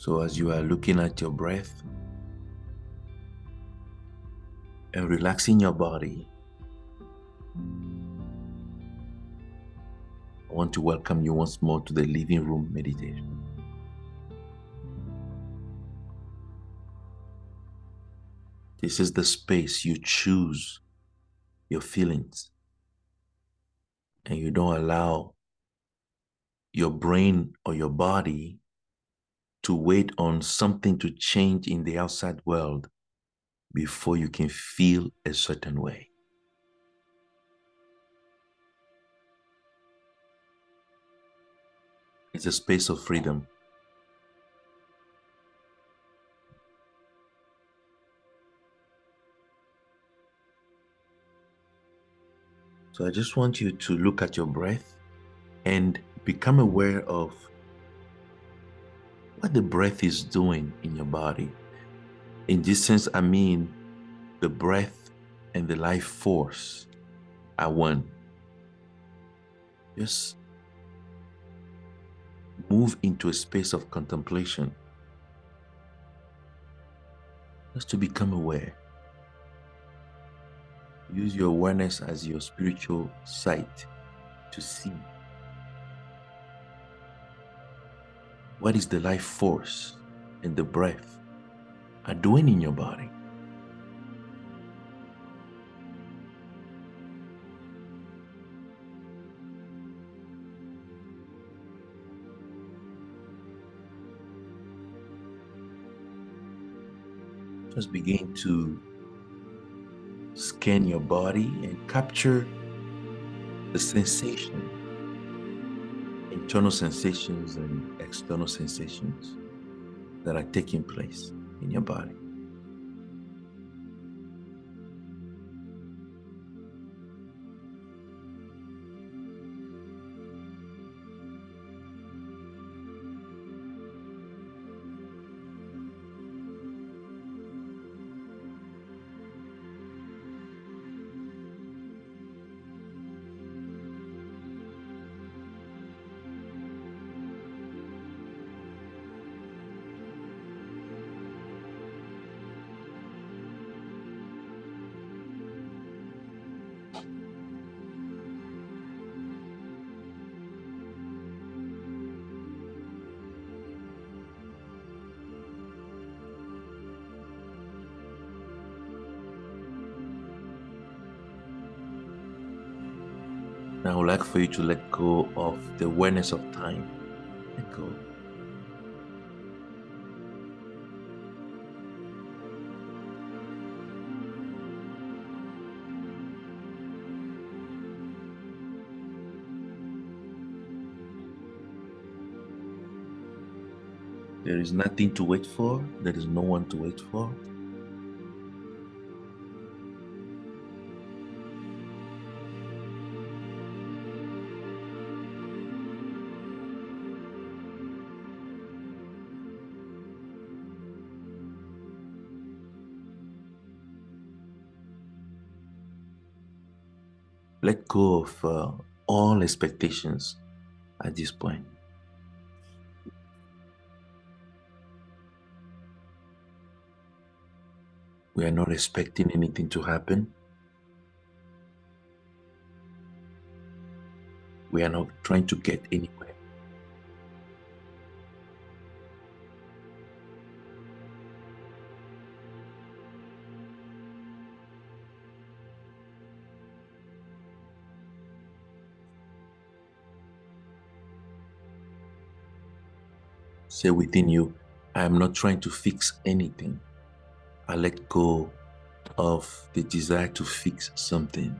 So, as you are looking at your breath and relaxing your body, I want to welcome you once more to the living room meditation. This is the space you choose your feelings and you don't allow your brain or your body to wait on something to change in the outside world before you can feel a certain way. It's a space of freedom. So I just want you to look at your breath and become aware of what the breath is doing in your body. In this sense, I mean the breath and the life force are one. Just move into a space of contemplation. Just to become aware. Use your awareness as your spiritual sight to see. What is the life force and the breath are doing in your body? Just begin to scan your body and capture the sensation, internal sensations and external sensations that are taking place in your body. I would like for you to let go of the awareness of time. Let go. There is nothing to wait for. There is no one to wait for. Go of uh, all expectations at this point. We are not expecting anything to happen. We are not trying to get anywhere. Say within you, I am not trying to fix anything. I let go of the desire to fix something.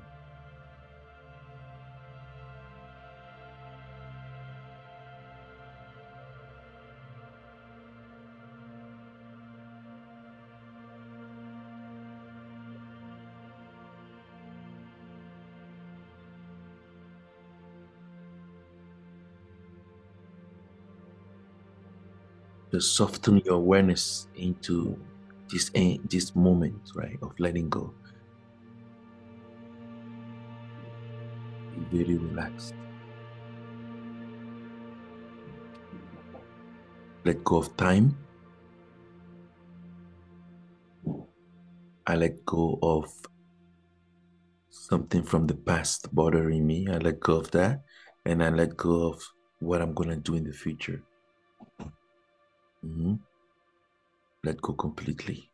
soften your awareness into this eh, this moment, right, of letting go. Be very relaxed. Let go of time. I let go of something from the past bothering me. I let go of that. And I let go of what I'm going to do in the future. Mm-hmm. Let go completely.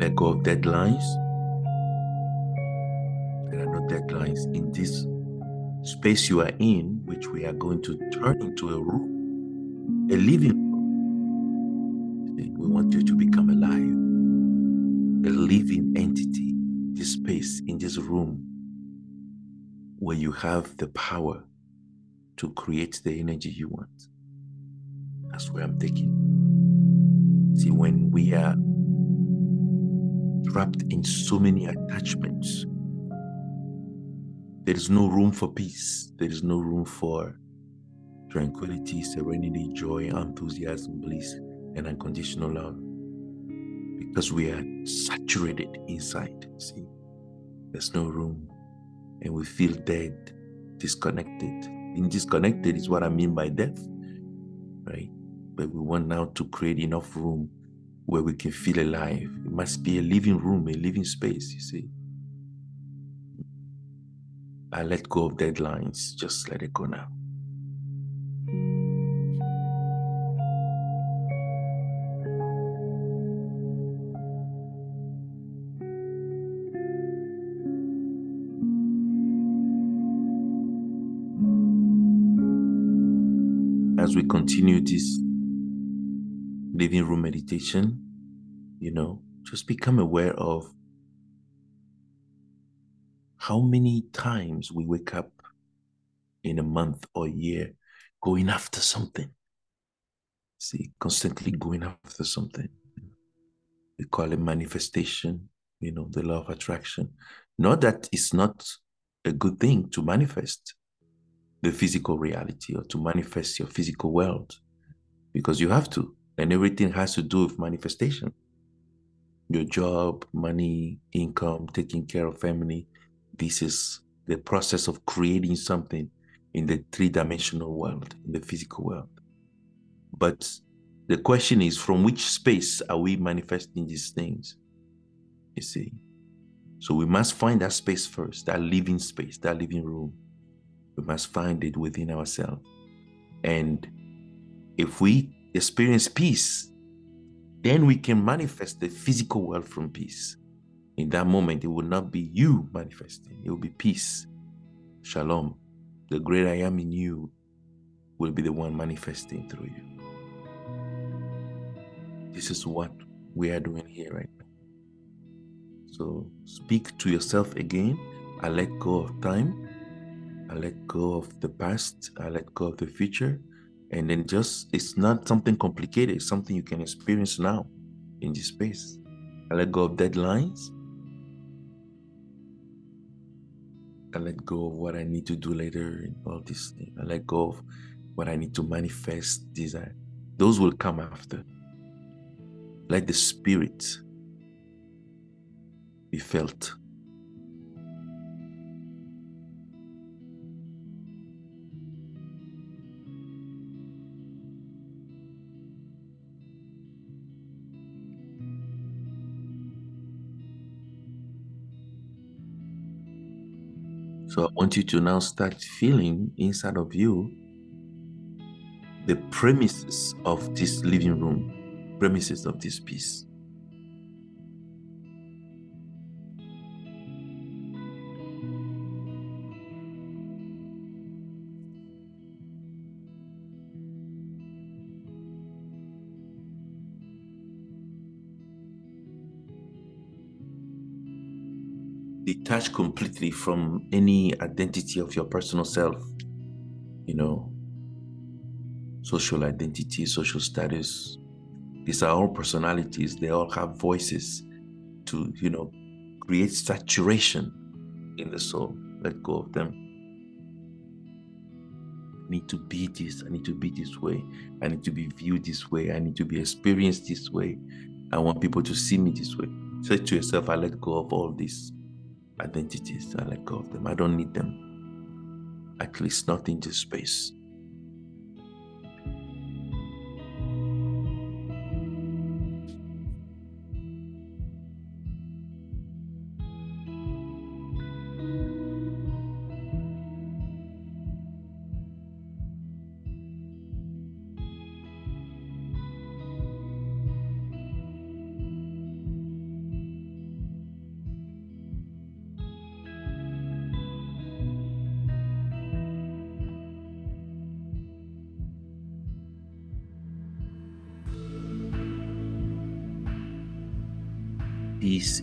Let go of deadlines. There are no deadlines in this space you are in, which we are going to turn into a room, a living room. We want you to become alive, a living entity, this space in this room where you have the power to create the energy you want. That's where I'm taking. See, when we are wrapped in so many attachments. There is no room for peace. There is no room for tranquility, serenity, joy, enthusiasm, bliss, and unconditional love. Because we are saturated inside. See, there's no room. And we feel dead, disconnected. Being disconnected is what I mean by death, right? But we want now to create enough room where we can feel alive. It must be a living room, a living space, you see. I let go of deadlines, just let it go now. As we continue this living room meditation, you know, just become aware of how many times we wake up in a month or year going after something. See, constantly going after something. We call it manifestation, you know, the law of attraction. Not that it's not a good thing to manifest the physical reality or to manifest your physical world because you have to and everything has to do with manifestation. Your job money income taking care of family this is the process of creating something in the three-dimensional world in the physical world. But the question is from which space are we manifesting these things you see? So we must find that space first that living space that living room. We must find it within ourselves. And if we experience peace, then we can manifest the physical world from peace. In that moment, it will not be you manifesting, it will be peace. Shalom. The great I am in you will be the one manifesting through you. This is what we are doing here right now. So speak to yourself again. I let go of time. I let go of the past. I let go of the future and then just it's not something complicated. It's something you can experience now in this space. I let go of deadlines. I let go of what i need to do later and all these things. I let go of what i need to manifest desire. Those will come after. Let the spirit be felt I want you to now start feeling inside of you the premises of this living room, premises of this peace. Detach completely from any identity of your personal self. You know, social identity, social status. These are all personalities. They all have voices to, you know, create saturation in the soul. Let go of them. I need to be this. I need to be this way. I need to be viewed this way. I need to be experienced this way. I want people to see me this way. Say to yourself, I let go of all these identities. I let go of them. I don't need them. At least not in this space.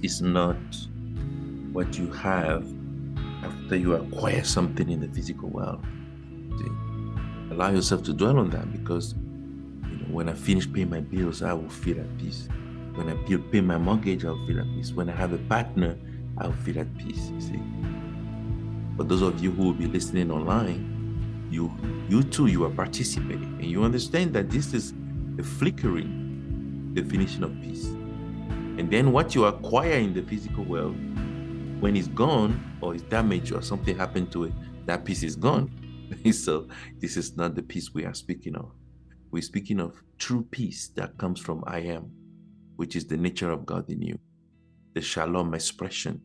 Is not what you have after you acquire something in the physical world. See? Allow yourself to dwell on that because you know, when I finish paying my bills, I will feel at peace. When I pay my mortgage, I'll feel at peace. When I have a partner, I'll feel at peace. See. For those of you who will be listening online, you you too you are participating and you understand that this is a flickering definition of peace and then what you acquire in the physical world, when it's gone or it's damaged or something happened to it, that peace is gone. so this is not the peace we are speaking of. We're speaking of true peace that comes from I am, which is the nature of God in you, the shalom expression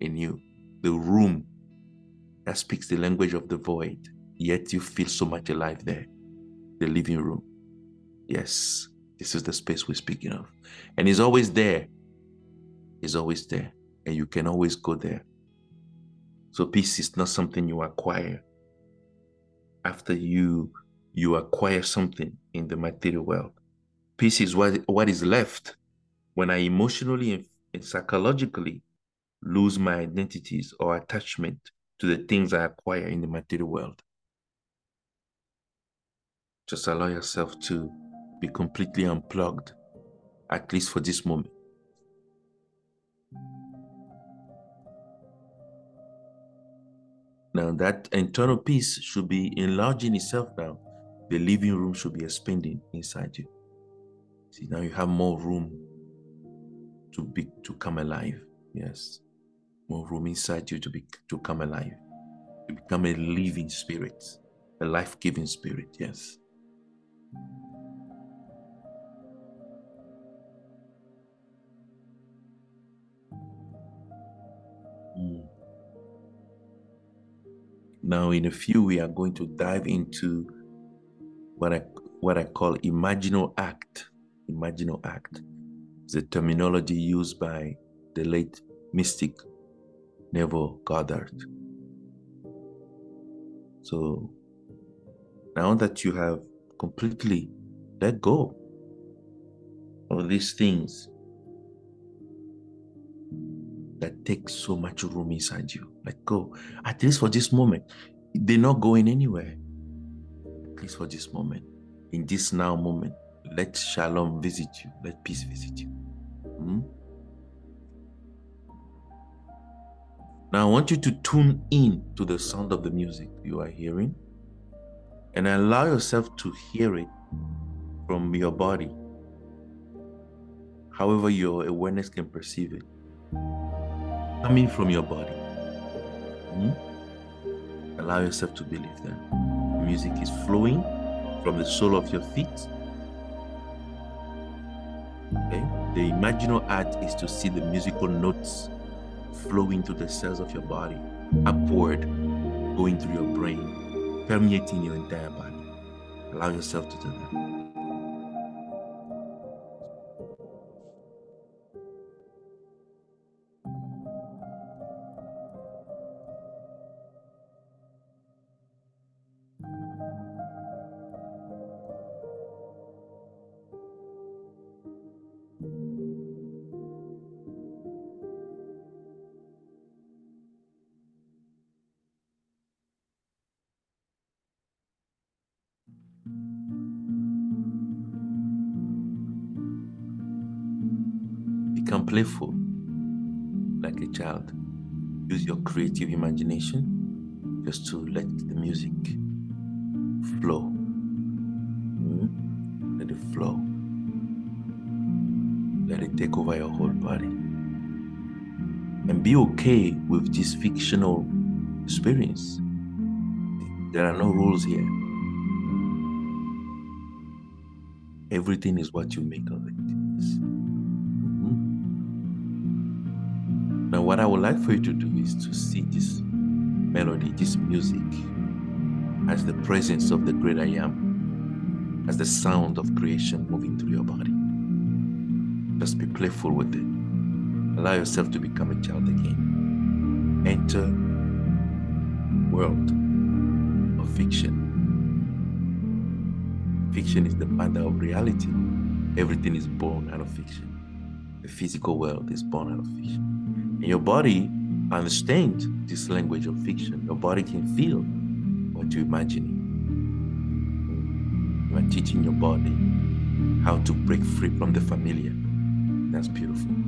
in you, the room that speaks the language of the void, yet you feel so much alive there, the living room. Yes, this is the space we're speaking of. And He's always there. He's always there. And you can always go there. So peace is not something you acquire. After you you acquire something in the material world. Peace is what, what is left when I emotionally and, and psychologically lose my identities or attachment to the things I acquire in the material world. Just allow yourself to be completely unplugged, at least for this moment. Now, that internal peace should be enlarging itself now. The living room should be expanding inside you. See, now you have more room to be to come alive. Yes. More room inside you to be to come alive. To become a living spirit, a life-giving spirit. Yes. Now, in a few, we are going to dive into what I what I call imaginal act. Imaginal act a terminology used by the late mystic Neville Goddard. So now that you have completely let go of these things that take so much room inside you. Let go. At least for this moment. They're not going anywhere. At least for this moment. In this now moment, let shalom visit you. Let peace visit you. Hmm? Now I want you to tune in to the sound of the music you are hearing and allow yourself to hear it from your body, however your awareness can perceive it coming from your body. Hmm? Allow yourself to believe that. Music is flowing from the sole of your feet. Okay? The imaginal act is to see the musical notes flowing to the cells of your body, upward, going through your brain, permeating your entire body. Allow yourself to do that. Playful like a child. Use your creative imagination just to let the music flow. Mm? Let it flow. Let it take over your whole body. And be okay with this fictional experience. There are no rules here. Everything is what you make of it. What I would like for you to do is to see this melody, this music, as the presence of the great I am, as the sound of creation moving through your body. Just be playful with it. Allow yourself to become a child again. Enter world of fiction. Fiction is the mother of reality. Everything is born out of fiction. The physical world is born out of fiction. Your body understands this language of fiction. Your body can feel what you're imagining. You are teaching your body how to break free from the familiar. That's beautiful.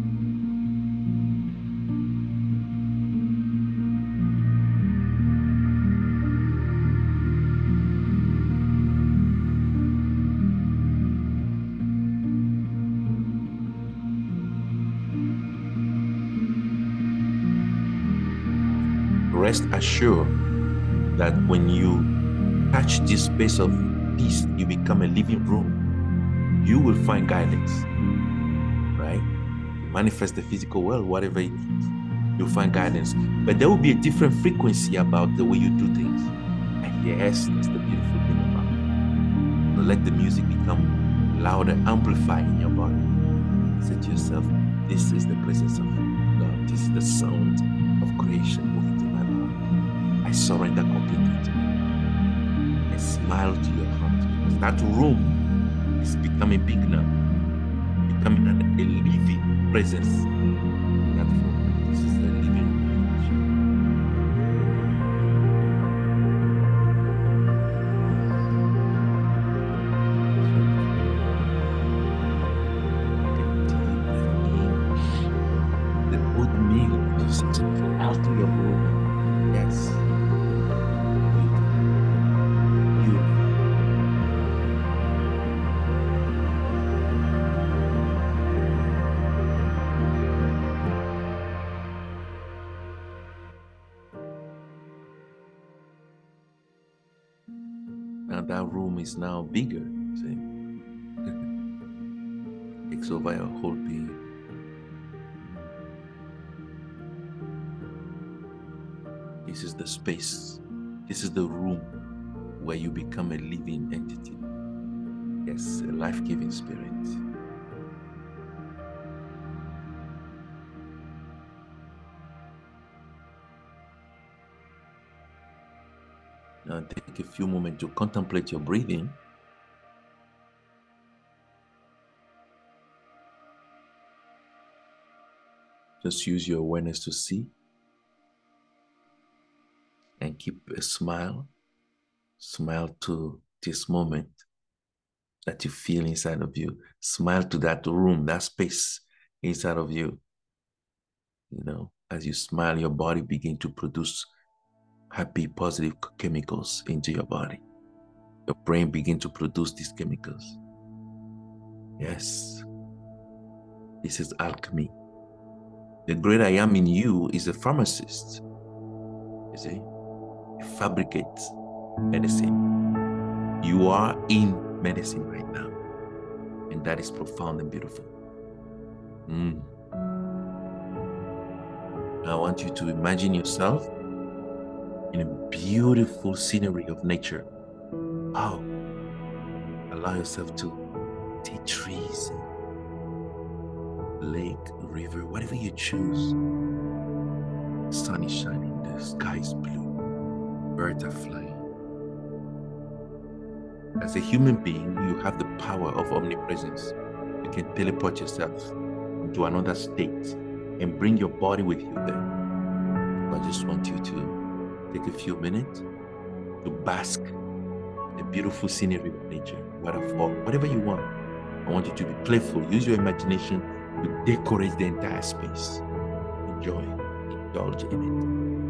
Rest assured that when you touch this space of peace, you become a living room. You will find guidance, right? You Manifest the physical world, whatever it is. You'll find guidance. But there will be a different frequency about the way you do things. And yes, that's the beautiful thing about it. So let the music become louder, amplify in your body. Say to yourself, this is the presence of God. This is the sound of creation I surrender completely. And smile to your heart because that room is becoming big now, becoming an, a living presence. Take a few moments to contemplate your breathing. Just use your awareness to see and keep a smile. Smile to this moment that you feel inside of you. Smile to that room, that space inside of you. You know, as you smile, your body begin to produce happy, positive chemicals into your body. Your brain begin to produce these chemicals. Yes. This is alchemy. The great I am in you is a pharmacist. You see? He fabricates medicine. You are in medicine right now. And that is profound and beautiful. Mm. I want you to imagine yourself in a beautiful scenery of nature. Wow. Allow yourself to see trees, lake, river, whatever you choose. The sun is shining, the sky is blue, birds are flying. As a human being, you have the power of omnipresence. You can teleport yourself into another state and bring your body with you there. I just want you to take a few minutes to bask in the beautiful scenery of nature, waterfall, whatever you want. I want you to be playful. Use your imagination to decorate the entire space. Enjoy, indulge in it.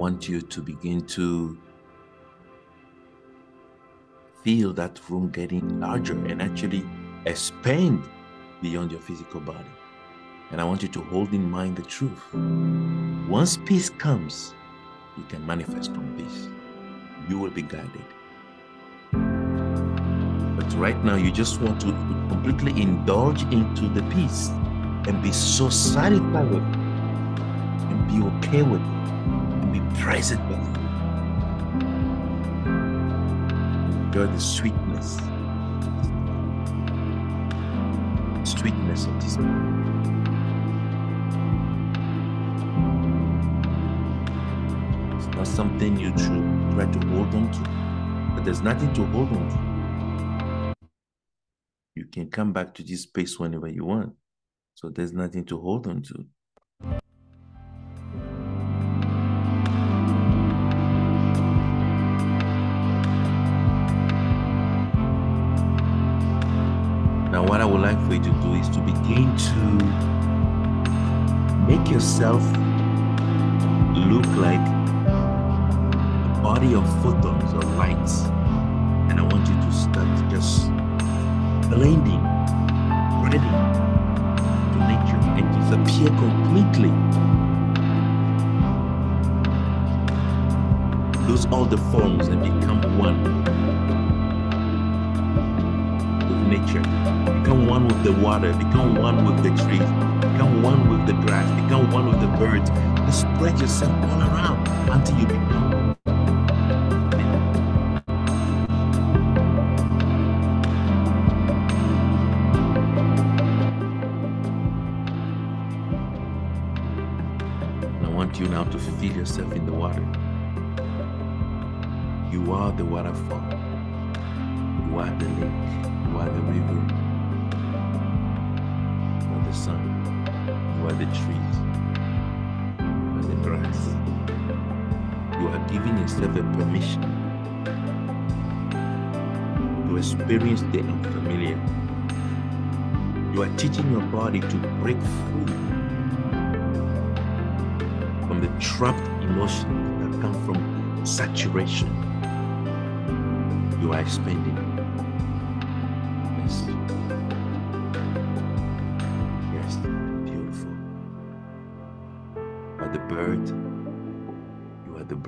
Want you to begin to feel that room getting larger and actually expand beyond your physical body. And I want you to hold in mind the truth. Once peace comes, you can manifest from peace. You will be guided. But right now, you just want to completely indulge into the peace and be so satisfied with it and be okay with it it. Enjoy the sweetness, sweetness of this. It's not something you should try to hold on to, but there's nothing to hold on to. You can come back to this space whenever you want. So there's nothing to hold on to. Begin to make yourself look like a body of photons or lights. And I want you to start just blending, spreading to nature and disappear completely. Lose all the forms and become one with nature. Become one with the water. Become one with the trees. Become one with the grass. Become one with the birds. Just spread yourself all around until you become I want you now to feel yourself in the water. You are the waterfall. You are the lake. You are the river. Sun. You are the trees. You are the grass. You are giving yourself a permission to experience the unfamiliar. You are teaching your body to break free from the trapped emotions that come from saturation. You are expanding.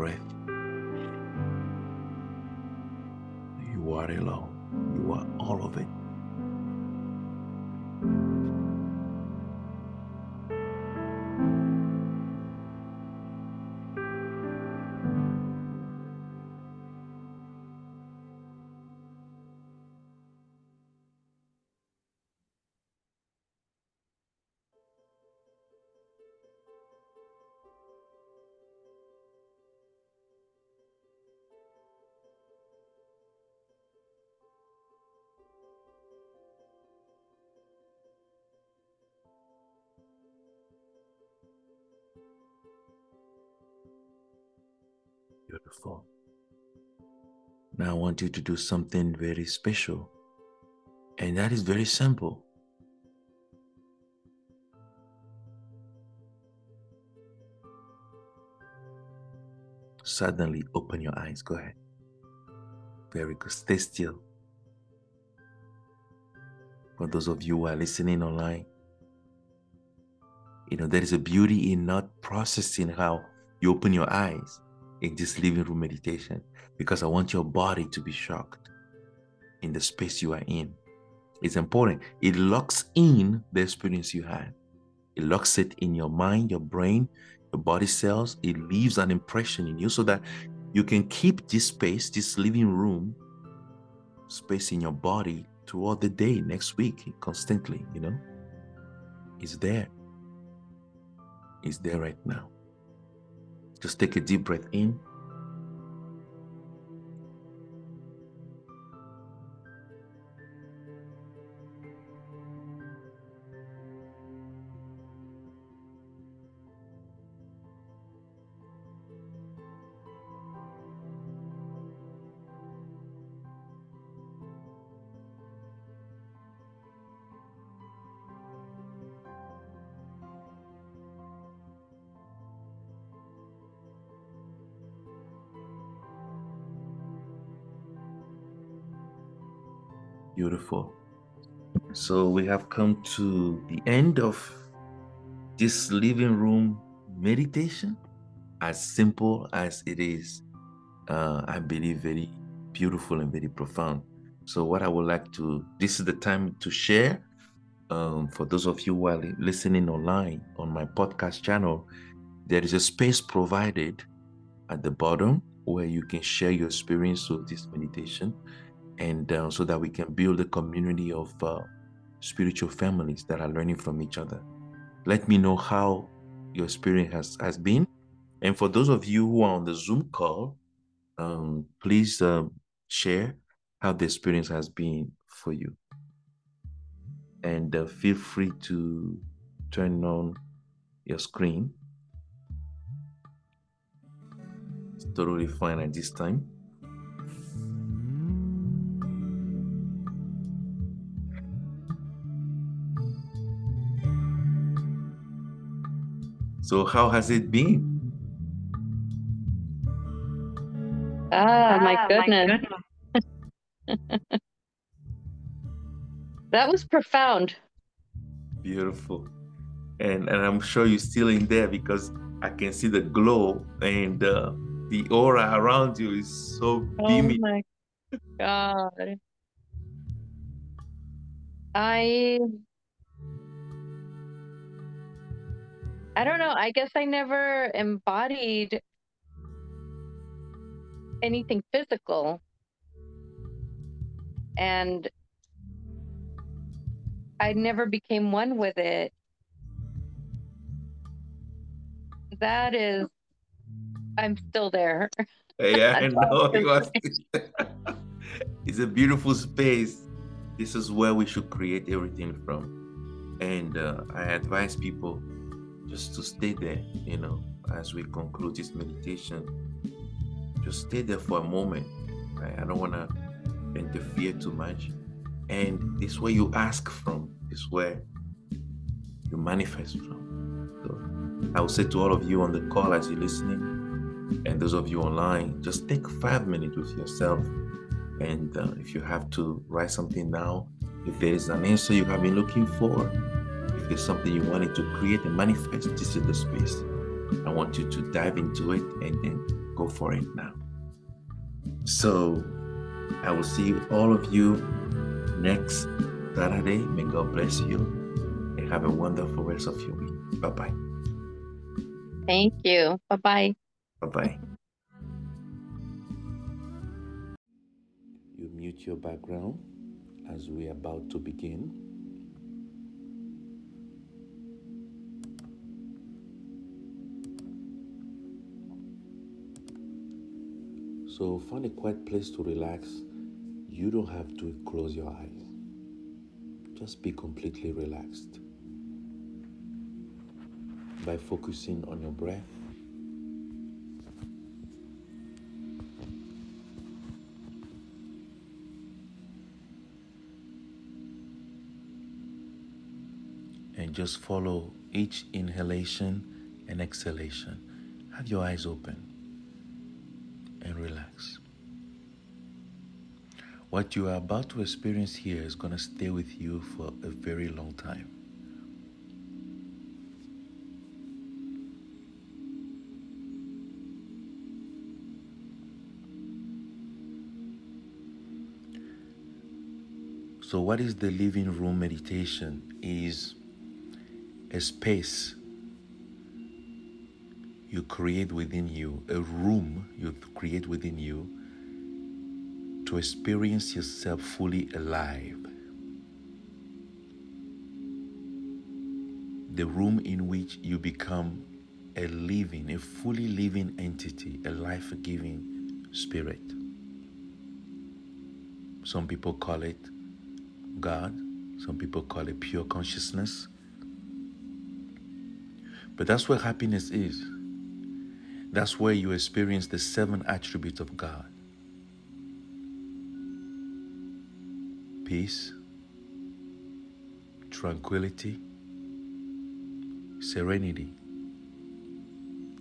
Breath. Want you to do something very special. And that is very simple. Suddenly open your eyes. Go ahead. Very good. Stay still. For those of you who are listening online, you know, there is a beauty in not processing how you open your eyes in this living room meditation because I want your body to be shocked in the space you are in. It's important. It locks in the experience you had. It locks it in your mind, your brain, your body cells. It leaves an impression in you so that you can keep this space, this living room space in your body throughout the day, next week, constantly, you know? It's there. It's there right now. Just take a deep breath in. Beautiful. So we have come to the end of this living room meditation. As simple as it is, uh, I believe very beautiful and very profound. So, what I would like to, this is the time to share. Um, for those of you who are listening online on my podcast channel, there is a space provided at the bottom where you can share your experience with this meditation and uh, so that we can build a community of uh, spiritual families that are learning from each other. Let me know how your experience has, has been. And for those of you who are on the Zoom call, um, please um, share how the experience has been for you. And uh, feel free to turn on your screen. It's totally fine at this time. So, how has it been? Ah, my ah, goodness. My goodness. that was profound. Beautiful. And and I'm sure you're still in there because I can see the glow and uh, the aura around you is so beaming. Oh my god. I I don't know. I guess I never embodied anything physical. And I never became one with it. That is, I'm still there. Yeah, I know. it's a beautiful space. This is where we should create everything from. And uh, I advise people just to stay there, you know, as we conclude this meditation. Just stay there for a moment. Right? I don't want to interfere too much. And this where you ask from, is where you manifest from. So I will say to all of you on the call as you're listening, and those of you online, just take five minutes with yourself And uh, if you have to write something now, if there is an answer you have been looking for, if there's something you wanted to create and manifest, this is the space. I want you to dive into it and then go for it now. So I will see all of you next Saturday. May God bless you and have a wonderful rest of your week. Bye bye. Thank you. Bye bye. Bye bye. You mute your background as we are about to begin. So find a quiet place to relax. You don't have to close your eyes. Just be completely relaxed by focusing on your breath. And just follow each inhalation and exhalation. Have your eyes open and relax. What you are about to experience here is going to stay with you for a very long time. So, what is the living room meditation? Is a space you create within you, a room you create within you to experience yourself fully alive. The room in which you become a living, a fully living entity, a life giving spirit. Some people call it God, some people call it pure consciousness. But that's where happiness is. That's where you experience the seven attributes of God peace, tranquility, serenity,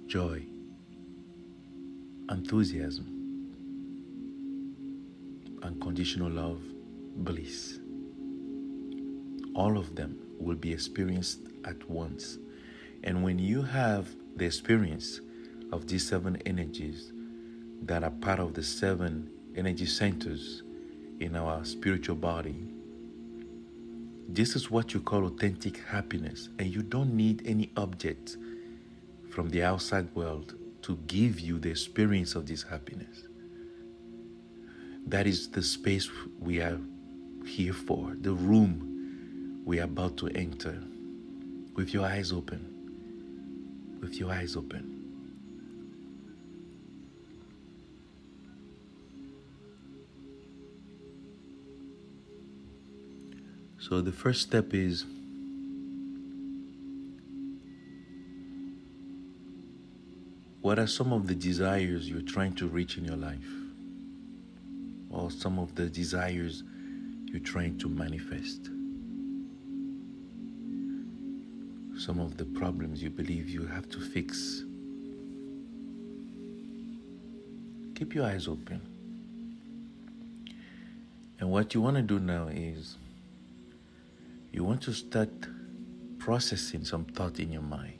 joy, enthusiasm, unconditional love, bliss. All of them will be experienced at once. And when you have the experience of these seven energies that are part of the seven energy centers in our spiritual body, this is what you call authentic happiness. And you don't need any object from the outside world to give you the experience of this happiness. That is the space we are here for, the room we are about to enter. With your eyes open. With your eyes open. So the first step is what are some of the desires you're trying to reach in your life? Or some of the desires you're trying to manifest? Some of the problems you believe you have to fix. Keep your eyes open. And what you want to do now is you want to start processing some thought in your mind,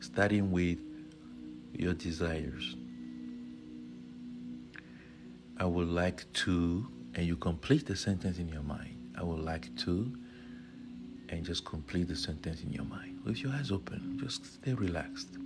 starting with your desires. I would like to, and you complete the sentence in your mind. I would like to, and just complete the sentence in your mind. With your eyes open, just stay relaxed.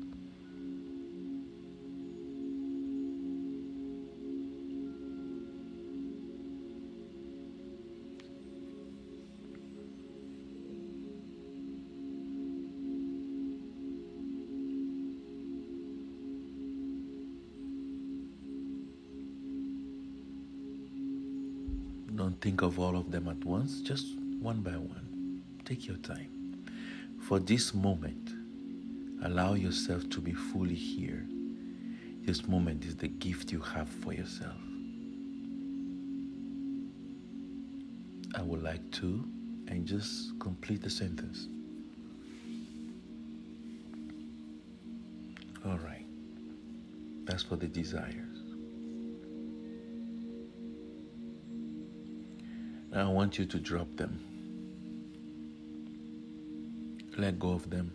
Think of all of them at once, just one by one. Take your time. For this moment, allow yourself to be fully here. This moment is the gift you have for yourself. I would like to, and just complete the sentence. All right. That's for the desires. I want you to drop them. Let go of them.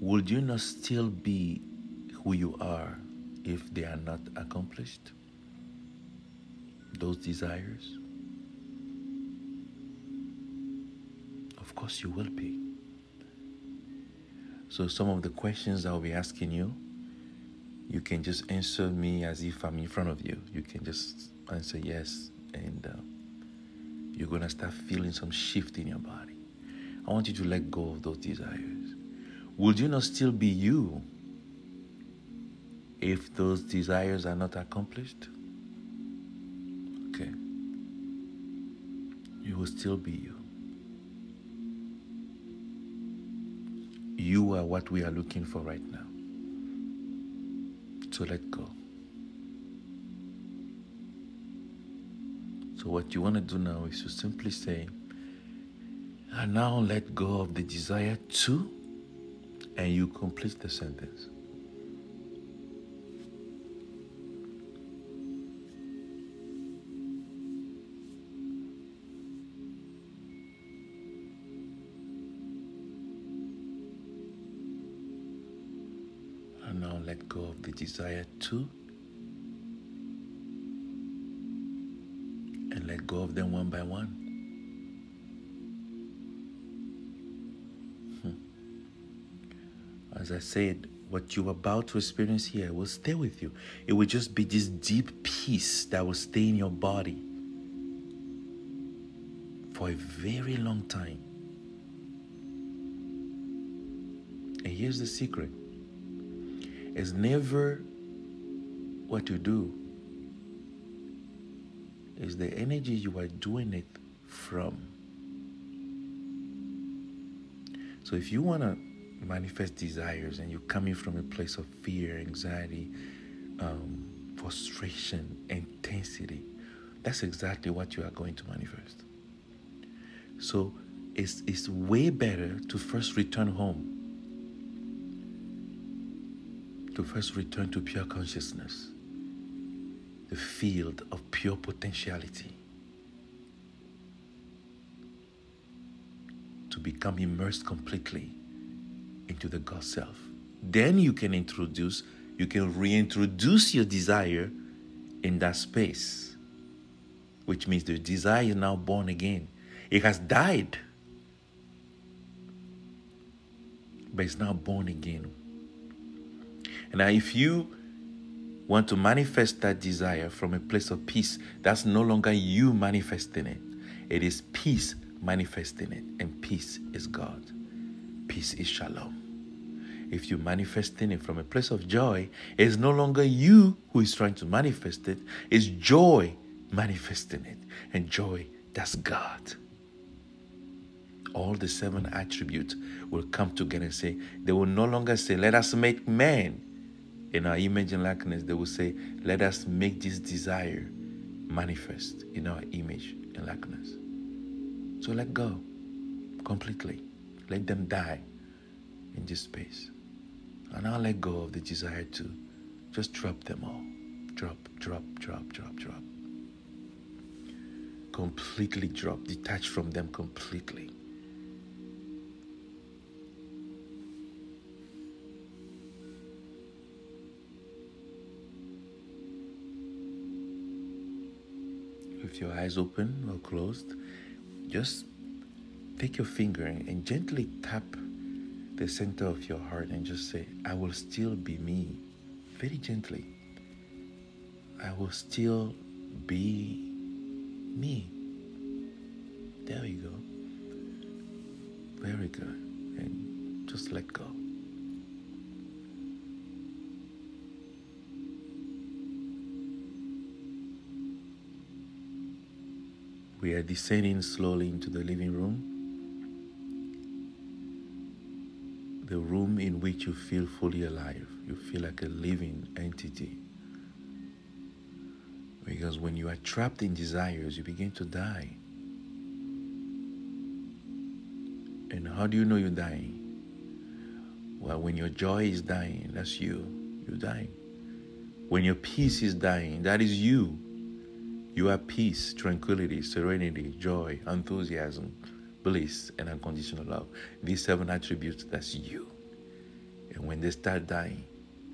Would you not still be who you are if they are not accomplished? Those desires? Of course, you will be. So, some of the questions I'll be asking you, you can just answer me as if I'm in front of you. You can just answer yes, and uh, you're to start feeling some shift in your body. I want you to let go of those desires. Would you not still be you if those desires are not accomplished? Okay. You will still be you. You are what we are looking for right now. So let go. So, what you want to do now is to simply say, I now let go of the desire to, and you complete the sentence. The desire to, and let go of them one by one. Hmm. As I said, what you're about to experience here will stay with you. It will just be this deep peace that will stay in your body for a very long time. And here's the secret it's never what you do, it's the energy you are doing it from. So if you want to manifest desires and you're coming from a place of fear, anxiety, um, frustration, intensity, that's exactly what you are going to manifest. So it's, it's way better to first return home, to first return to pure consciousness, the field of pure potentiality, to become immersed completely into the God self. Then you can introduce, you can reintroduce your desire in that space, which means the desire is now born again. It has died, but it's now born again. Now, if you want to manifest that desire from a place of peace, that's no longer you manifesting it, it is peace manifesting it, and peace is God. Peace is shalom. If you're manifesting it from a place of joy, it's no longer you who is trying to manifest it, it's joy manifesting it. And joy, that's God. All the seven attributes will come together and say, they will no longer say, Let us make man in our image and likeness. They will say, Let us make this desire manifest in our image and likeness. So let go completely. Let them die in this space. And I'll let go of the desire to just drop them all. Drop, drop, drop, drop, drop. Completely drop, detach from them completely. With your eyes open or closed, just take your finger and gently tap the center of your heart and just say, I will still be me. Very gently. I will still be me. There we go. Very good. And just let go. We are descending slowly into the living room. The room in which you feel fully alive. You feel like a living entity. Because when you are trapped in desires, you begin to die. And how do you know you're dying? Well, when your joy is dying, that's you. You're dying. When your peace is dying, that is you. You are peace, tranquility, serenity, joy, enthusiasm, bliss, and unconditional love. These seven attributes, that's you. And when they start dying,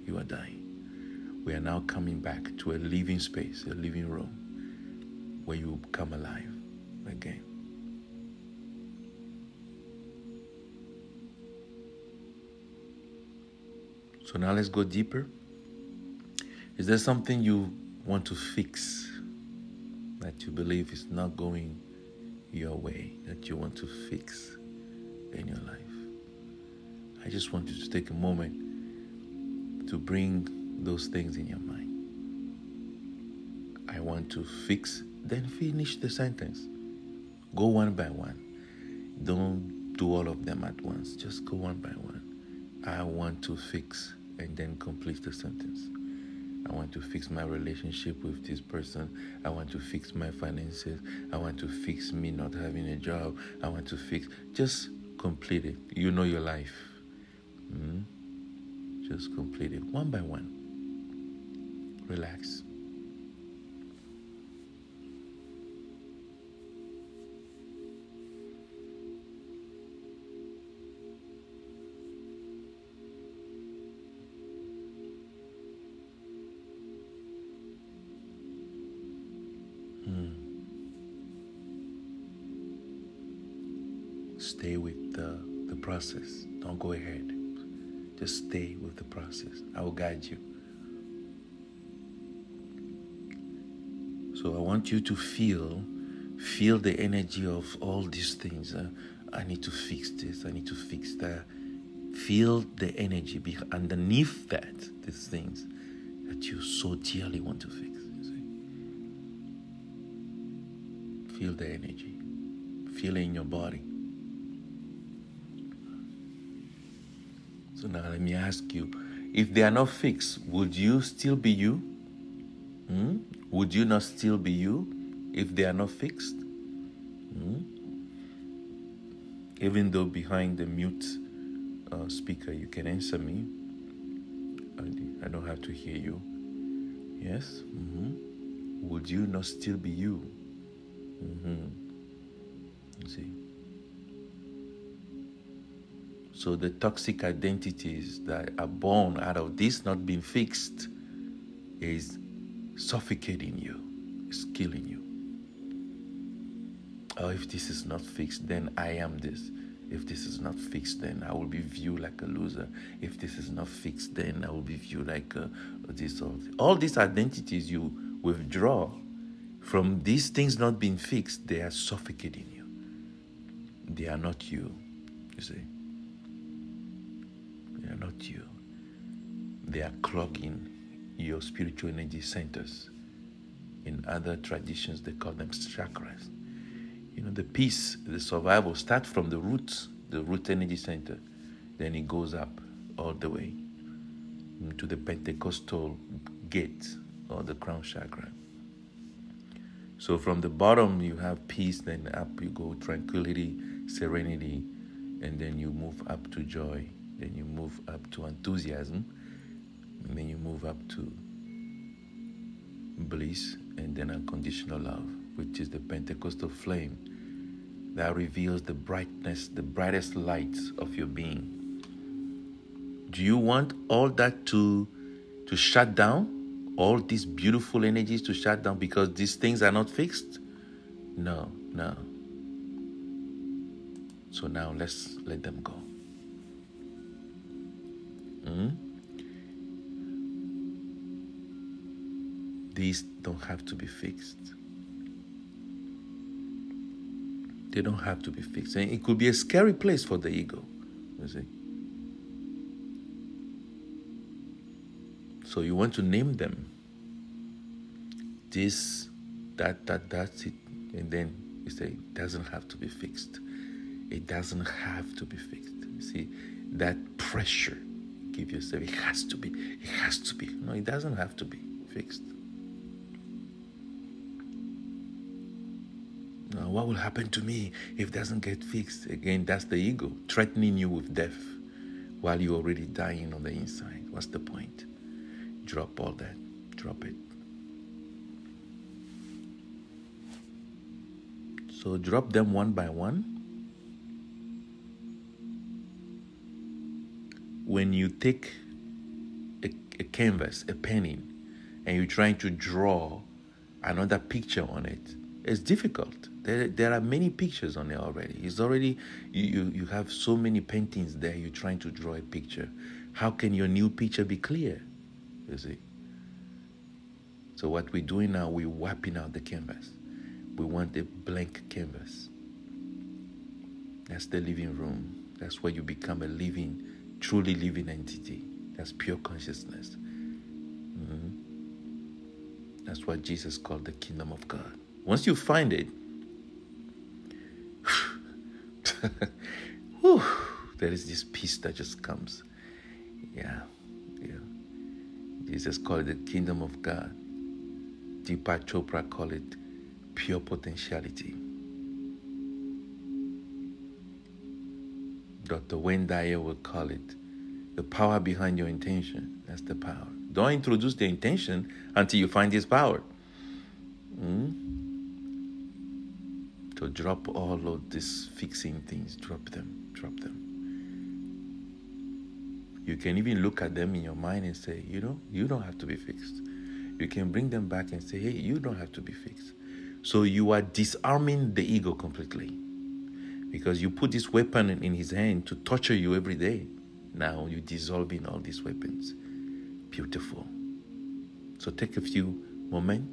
you are dying. We are now coming back to a living space, a living room, where you come alive again. So now let's go deeper. Is there something you want to fix that you believe is not going your way, that you want to fix in your life? I just want you to take a moment to bring those things in your mind. I want to fix, then finish the sentence. Go one by one. Don't do all of them at once. Just go one by one. I want to fix and then complete the sentence. I want to fix my relationship with this person. I want to fix my finances. I want to fix me not having a job. I want to fix. Just complete it. You know your life. Mm? Just complete it one by one. Relax. Process. Don't go ahead. Just stay with the process. I will guide you. So I want you to feel feel the energy of all these things. Uh, I need to fix this. I need to fix that. Feel the energy be- underneath that, these things that you so dearly want to fix. Feel the energy. Feel it in your body. So now let me ask you if they are not fixed, would you still be you? Hmm? Would you not still be you if they are not fixed? Hmm? Even though behind the mute uh, speaker you can answer me, I don't have to hear you. Yes? Mm-hmm. Would you not still be you? Mm-hmm. See? So the toxic identities that are born out of this not being fixed is suffocating you, is killing you. Oh, if this is not fixed, then I am this. If this is not fixed, then I will be viewed like a loser. If this is not fixed, then I will be viewed like a, this or all these identities you withdraw from these things not being fixed. They are suffocating you. They are not you. You see not you. They are clogging your spiritual energy centers. In other traditions, they call them chakras. You know, the peace, the survival start from the roots, the root energy center. Then it goes up all the way to the Pentecostal gate or the crown chakra. So from the bottom you have peace, then up you go tranquility, serenity, and then you move up to joy, then you move up to enthusiasm, and then you move up to bliss, and then unconditional love, which is the Pentecostal flame that reveals the brightness, the brightest lights of your being. Do you want all that to to shut down? All these beautiful energies to shut down because these things are not fixed? No, no. So now let's let them go. Hmm? These don't have to be fixed. They don't have to be fixed. And it could be a scary place for the ego, you see. So you want to name them. This, that, that, that's it. And then you say, it doesn't have to be fixed. It doesn't have to be fixed. You see, that pressure give yourself. It has to be. It has to be. No, it doesn't have to be fixed. Now, what will happen to me if it doesn't get fixed? Again, that's the ego threatening you with death while you're already dying on the inside. What's the point? Drop all that. Drop it. So drop them one by one. When you take a, a canvas, a penning, and you're trying to draw another picture on it, it's difficult. There, there are many pictures on there already. It's already you, you, you have so many paintings there. You're trying to draw a picture. How can your new picture be clear? You see. So what we're doing now, we're wiping out the canvas. We want a blank canvas. That's the living room. That's where you become a living, truly living entity. That's pure consciousness. Mm-hmm. That's what Jesus called the kingdom of God. Once you find it, whew, there is this peace that just comes. Yeah, yeah. Jesus called it the kingdom of God. Deepak Chopra called it pure potentiality. Dr. Wayne Dyer will call it the power behind your intention. That's the power. Don't introduce the intention until you find this power. Mm? So drop all of these fixing things. Drop them. Drop them. You can even look at them in your mind and say, you know, you don't have to be fixed. You can bring them back and say, hey, you don't have to be fixed. So you are disarming the ego completely because you put this weapon in his hand to torture you every day. Now you're dissolving all these weapons. Beautiful. So take a few moments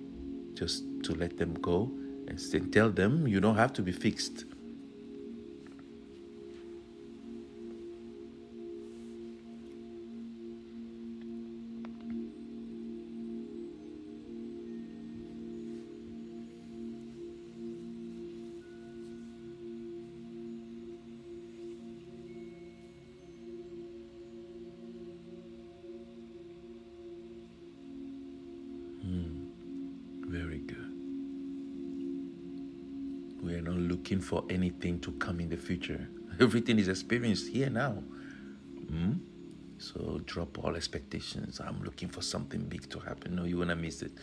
just to let them go and tell them you don't have to be fixed. For anything to come in the future. Everything is experienced here now. Mm? So drop all expectations. I'm looking for something big to happen. No, you wanna miss it.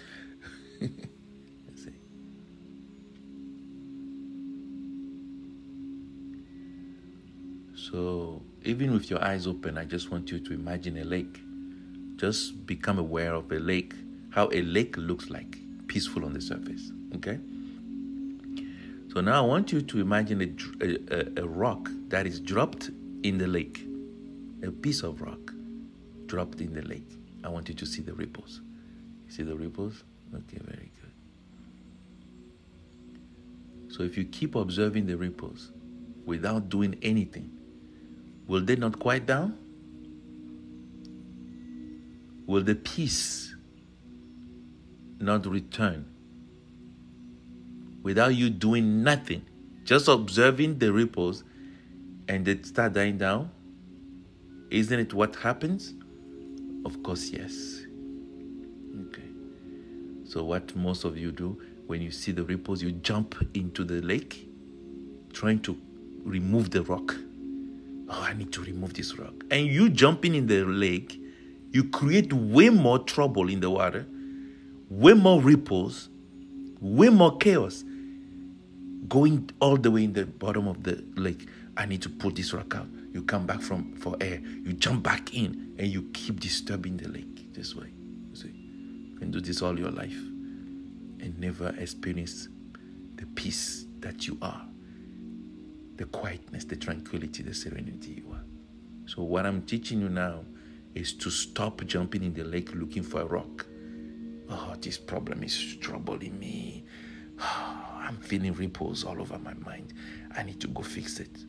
so even with your eyes open, I just want you to imagine a lake. Just become aware of a lake, how a lake looks like, peaceful on the surface. Okay? So now I want you to imagine a, a, a, rock that is dropped in the lake, a piece of rock dropped in the lake. I want you to see the ripples. You see the ripples? Okay, very good. So if you keep observing the ripples without doing anything, will they not quiet down? Will the peace not return without you doing nothing, just observing the ripples and they start dying down? Isn't it what happens? Of course, yes. Okay. So, what most of you do when you see the ripples, you jump into the lake trying to remove the rock. Oh, I need to remove this rock. And you jumping in the lake, you create way more trouble in the water, way more ripples, way more chaos going all the way in the bottom of the lake. I need to pull this rock out. You come back from for air. You jump back in and you keep disturbing the lake this way. You see, you can do this all your life and never experience the peace that you are, the quietness, the tranquility, the serenity you are. So what I'm teaching you now is to stop jumping in the lake looking for a rock. Oh, this problem is troubling me. Ah. I'm feeling ripples all over my mind. I need to go fix it.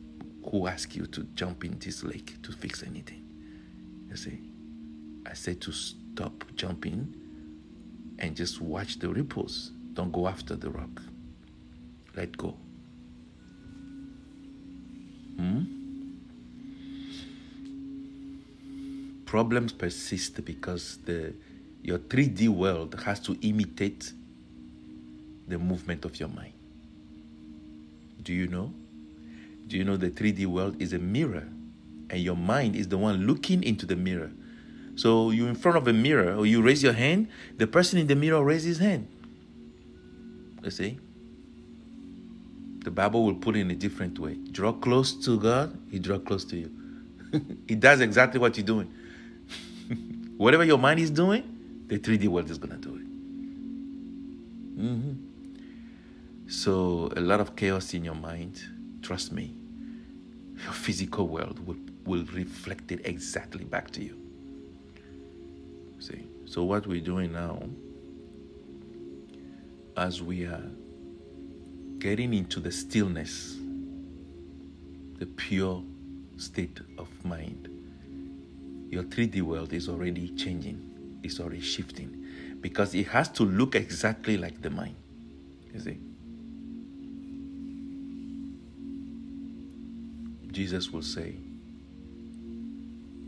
Who asked you to jump in this lake to fix anything? You see, I said to stop jumping and just watch the ripples. Don't go after the rock. Let go. Hmm? Problems persist because the your 3D world has to imitate the movement of your mind. Do you know? Do you know the 3D world is a mirror and your mind is the one looking into the mirror? So you're in front of a mirror or you raise your hand, the person in the mirror raises his hand. You see? The Bible will put it in a different way. Draw close to God, He draw close to you. he does exactly what you're doing. Whatever your mind is doing, the 3D world is gonna do it. Mm-hmm. So a lot of chaos in your mind. Trust me, your physical world will, will reflect it exactly back to you. See, so what we're doing now, as we are getting into the stillness, the pure state of mind, your 3D world is already changing, it's already shifting because it has to look exactly like the mind. You see? Jesus will say,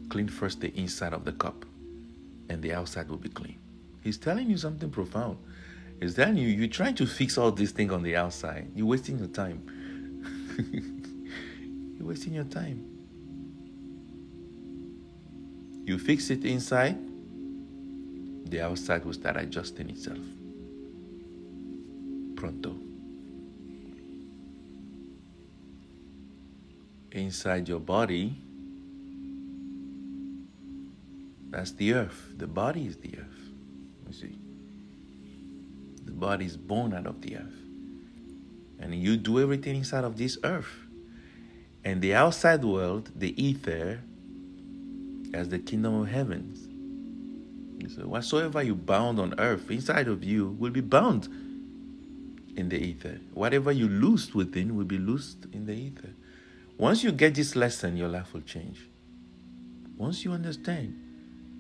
clean first the inside of the cup, and the outside will be clean. He's telling you something profound. He's telling you, you're trying to fix all these things on the outside. You're wasting your time. you're wasting your time. You fix it inside, the outside will start adjusting itself. Pronto. Inside your body, that's the earth. The body is the earth. You see? The body is born out of the earth. And you do everything inside of this earth. And the outside world, the ether, as the kingdom of heavens. So whatsoever you bound on earth, inside of you will be bound in the ether. Whatever you loosed within will be loosed in the ether. Once you get this lesson, your life will change. Once you understand,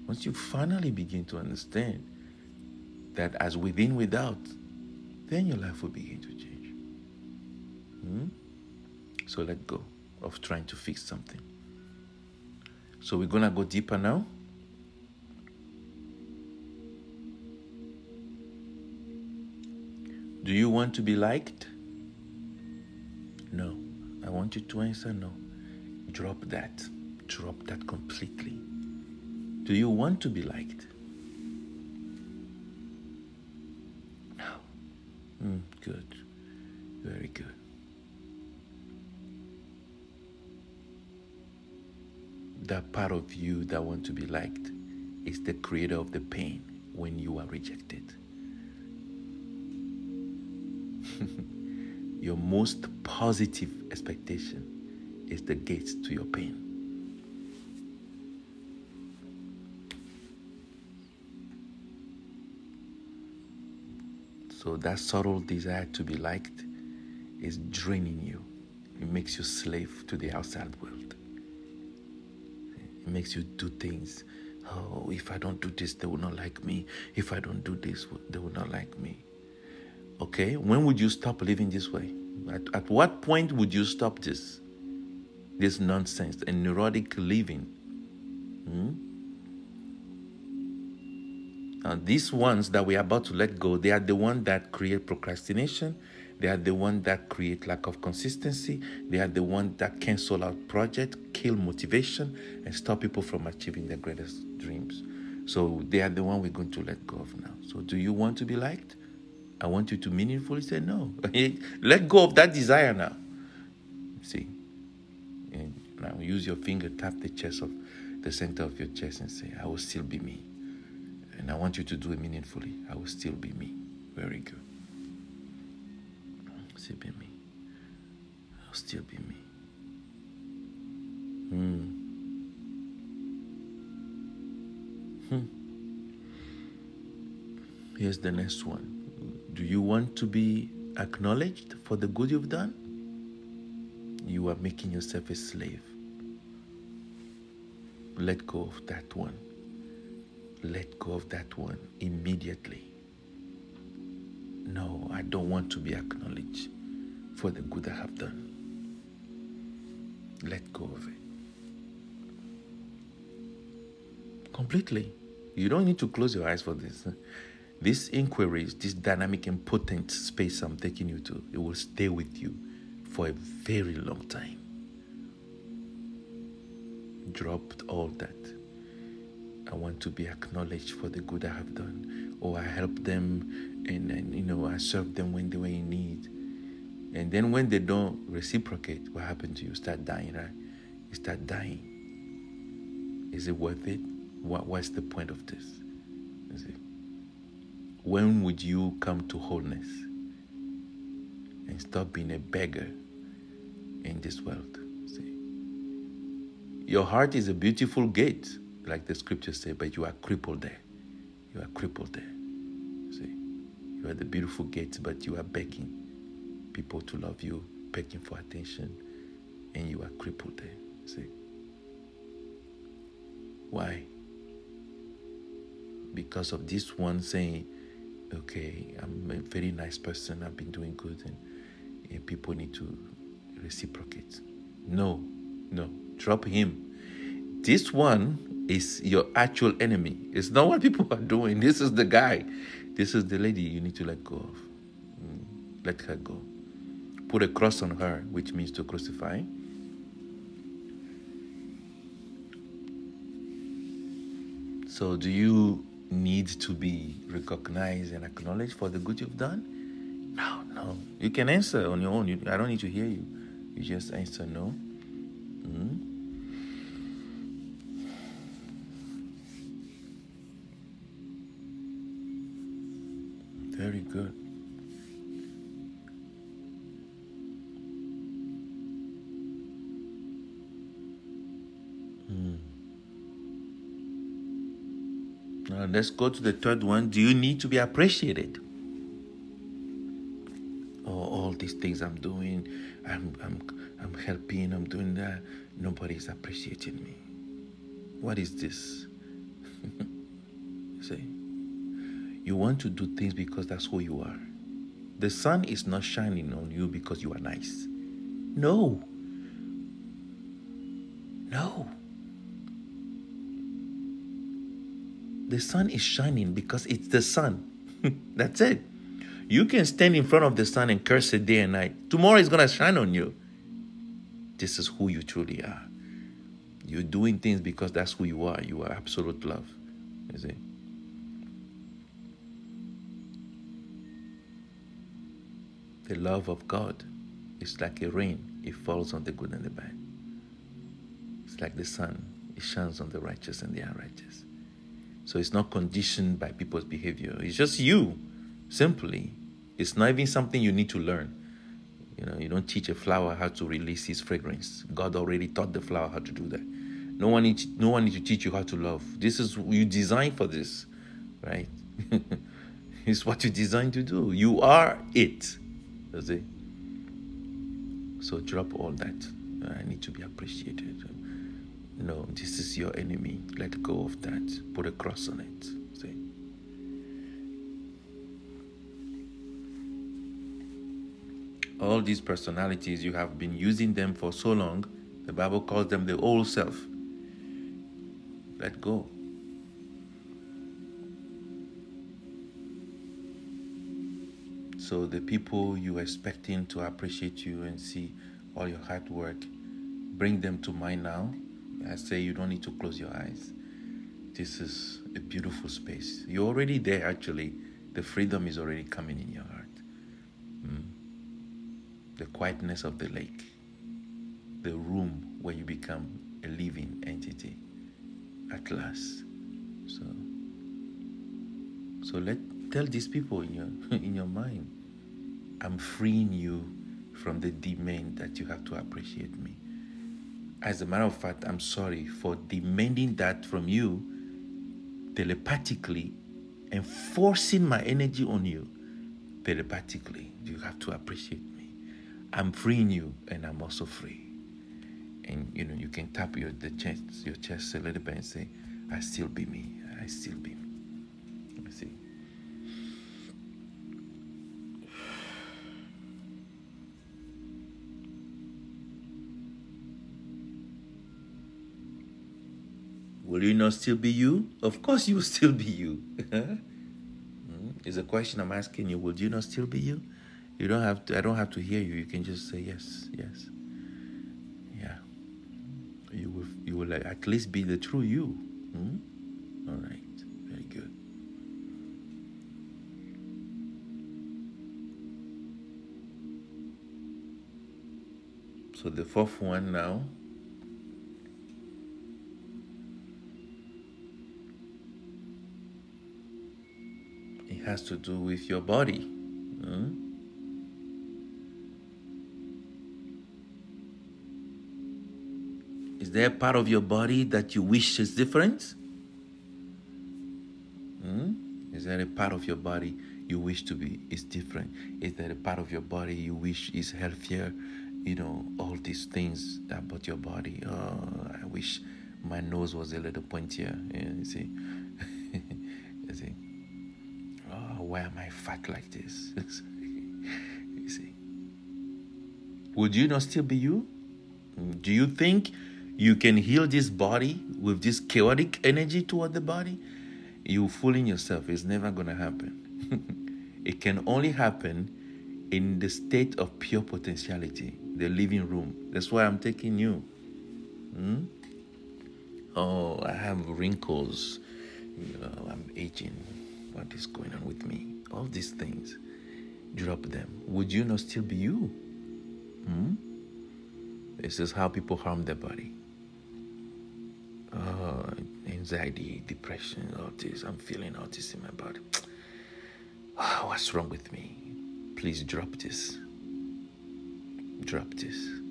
once you finally begin to understand that as within, without, then your life will begin to change. Hmm? So let go of trying to fix something. So we're going to go deeper now. Do you want to be liked? No. I want you to answer no. Drop that. Drop that completely. Do you want to be liked? No. Mm, good. Very good. That part of you that want to be liked is the creator of the pain when you are rejected. your most positive expectation is the gate to your pain. So that subtle desire to be liked is draining you. It makes you slave to the outside world. It makes you do things. Oh, if I don't do this, they will not like me. If I don't do this, they will not like me. Okay, when would you stop living this way? At, at what point would you stop this? This nonsense and neurotic living. Hmm? Now, these ones that we are about to let go, they are the ones that create procrastination. They are the ones that create lack of consistency. They are the ones that cancel out projects, kill motivation, and stop people from achieving their greatest dreams. So they are the one we're going to let go of now. So do you want to be liked? I want you to meaningfully say no. Let go of that desire now. See? And now use your finger, tap the chest of the center of your chest and say, I will still be me. And I want you to do it meaningfully. I will still be me. Very good. Still be me. I'll still be me. Hmm. Hmm. Here's the next one. Do you want to be acknowledged for the good you've done? You are making yourself a slave. Let go of that one. Let go of that one immediately. No, I don't want to be acknowledged for the good I have done. Let go of it. Completely. You don't need to close your eyes for this. These inquiries, this dynamic and potent space I'm taking you to, it will stay with you for a very long time. Drop all that. I want to be acknowledged for the good I have done. Or I help them and, and you know, I serve them when they were in need. And then when they don't reciprocate, what happened to you? Start dying, right? You start dying. Is it worth it? What, what's the point of this? When would you come to wholeness and stop being a beggar in this world? See? Your heart is a beautiful gate, like the scriptures say, but you are crippled there. You are crippled there. See? You are the beautiful gate, but you are begging people to love you, begging for attention, and you are crippled there. See? Why? Because of this one saying, okay, I'm a very nice person, I've been doing good, and, and people need to reciprocate. No, no, drop him. This one is your actual enemy. It's not what people are doing. This is the guy. This is the lady you need to let go of. Mm, let her go put a cross on her, which means to crucify. So, do you need to be recognized and acknowledged for the good you've done? No, no. You can answer on your own. You, I don't need to hear you. You just answer no. Mm-hmm. Very good. Let's go to the third one. Do you need to be appreciated? Oh, all these things I'm doing, I'm, I'm, I'm helping, I'm doing that. Nobody's appreciating me. What is this? See? You want to do things because that's who you are. The sun is not shining on you because you are nice. No. No. The sun is shining because it's the sun. That's it. You can stand in front of the sun and curse it day and night. Tomorrow is going to shine on you. This is who you truly are. You're doing things because that's who you are. You are absolute love. You see? The love of God is like a rain, it falls on the good and the bad. It's like the sun, it shines on the righteous and the unrighteous. So it's not conditioned by people's behavior. It's just you, simply. It's not even something you need to learn. You know, you don't teach a flower how to release its fragrance. God already taught the flower how to do that. No one needs, no one needs to teach you how to love. This is you designed for this, right? it's what you designed to do. You are it. Does it? So drop all that. I need to be appreciated. No, this is your enemy. Let go of that. Put a cross on it. See? All these personalities, you have been using them for so long. The Bible calls them the old self. Let go. So the people you are expecting to appreciate you and see all your hard work, bring them to mind now I say you don't need to close your eyes. This is a beautiful space. You're already there, actually. The freedom is already coming in your heart. Mm. The quietness of the lake, the room where you become a living entity at last. So, so let tell these people in your in your mind, I'm freeing you from the demand that you have to appreciate me. As a matter of fact, I'm sorry for demanding that from you telepathically and forcing my energy on you telepathically. You have to appreciate me. I'm freeing you, and I'm also free. And you know, you can tap your the chest, your chest a little bit and say, "I still be me. I still be me." Will you not still be you? Of course, you will still be you. Hmm? It's a question I'm asking you. Will you not still be you? You don't have to. I don't have to hear you. You can just say yes, yes. Yeah. You will. You will at least be the true you. Hmm? All right. Very good. So the fourth one now. Has to do with your body. Hmm? Is there a part of your body that you wish is different? Hmm? Is there a part of your body you wish to be is different? Is there a part of your body you wish is healthier? You know, all these things about your body. Oh, I wish my nose was a little pointier. Yeah, you see. Fat like this? you see. Would you not still be you? Do you think you can heal this body with this chaotic energy toward the body? You fooling yourself. It's never to happen. it can only happen in the state of pure potentiality, the living room. That's why I'm taking you. Hmm? Oh, I have wrinkles. You know, I'm aging. What is going on with me? All these things. Drop them. Would you not still be you? Hmm? This is how people harm their body. Oh, anxiety, depression, all this. I'm feeling all this in my body. Oh, what's wrong with me? Please drop this. Drop this.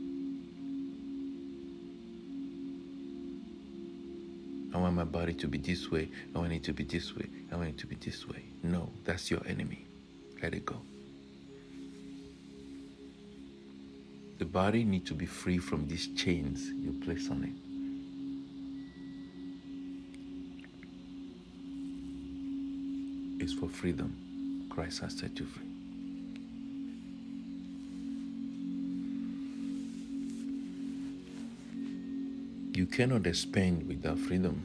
I want my body to be this way. I want it to be this way. I want it to be this way. No, that's your enemy. Let it go. The body needs to be free from these chains you place on it. It's for freedom. Christ has set you free. You cannot expand without freedom.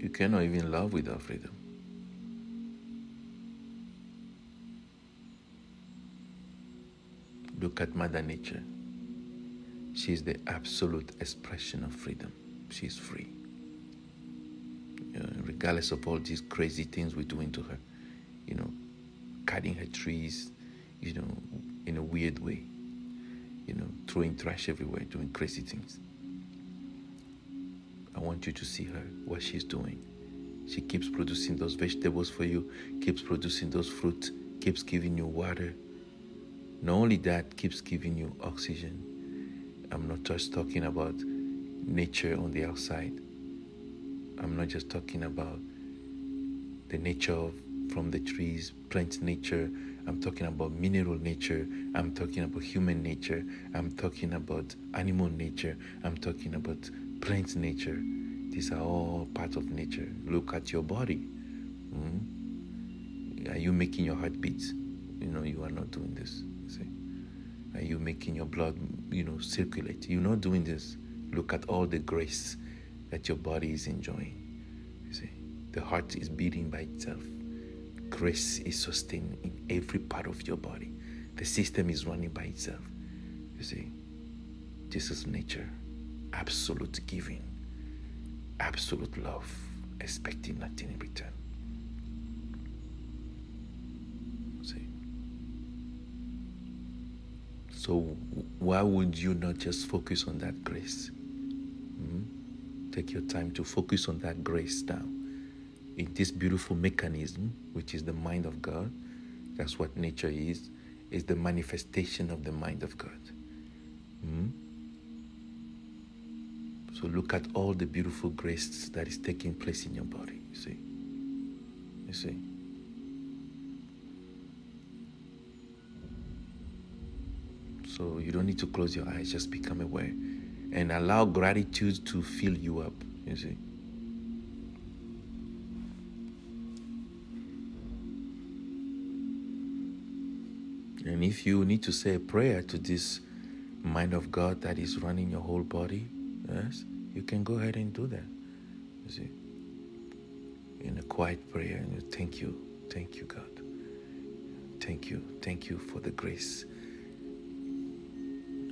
You cannot even love without freedom. Look at Mother Nature. She is the absolute expression of freedom. She is free. Uh, regardless of all these crazy things we're doing to her, you know, cutting her trees, you know, in a weird way, you know, throwing trash everywhere, doing crazy things. I want you to see her, what she's doing. She keeps producing those vegetables for you, keeps producing those fruits, keeps giving you water. Not only that, keeps giving you oxygen. I'm not just talking about nature on the outside. I'm not just talking about the nature of from the trees, plant nature. I'm talking about mineral nature. I'm talking about human nature. I'm talking about animal nature. I'm talking about plant nature. These are all part of nature. Look at your body. Mm? Are you making your heart beat? You know, you are not doing this. See? Are you making your blood, you know, circulate? You're not doing this. Look at all the grace that your body is enjoying. You see, the heart is beating by itself. Grace is sustained in every part of your body. The system is running by itself. You see, this is nature. Absolute giving, absolute love, expecting nothing in return. See? So, why would you not just focus on that grace? Hmm? Take your time to focus on that grace now. In this beautiful mechanism, which is the mind of God, that's what nature is, is the manifestation of the mind of God. Hmm? So look at all the beautiful grace that is taking place in your body. You see? You see? So you don't need to close your eyes, just become aware and allow gratitude to fill you up. You see? And if you need to say a prayer to this mind of God that is running your whole body, yes, you can go ahead and do that. You see? In a quiet prayer, and you thank you, thank you, God. Thank you, thank you for the grace.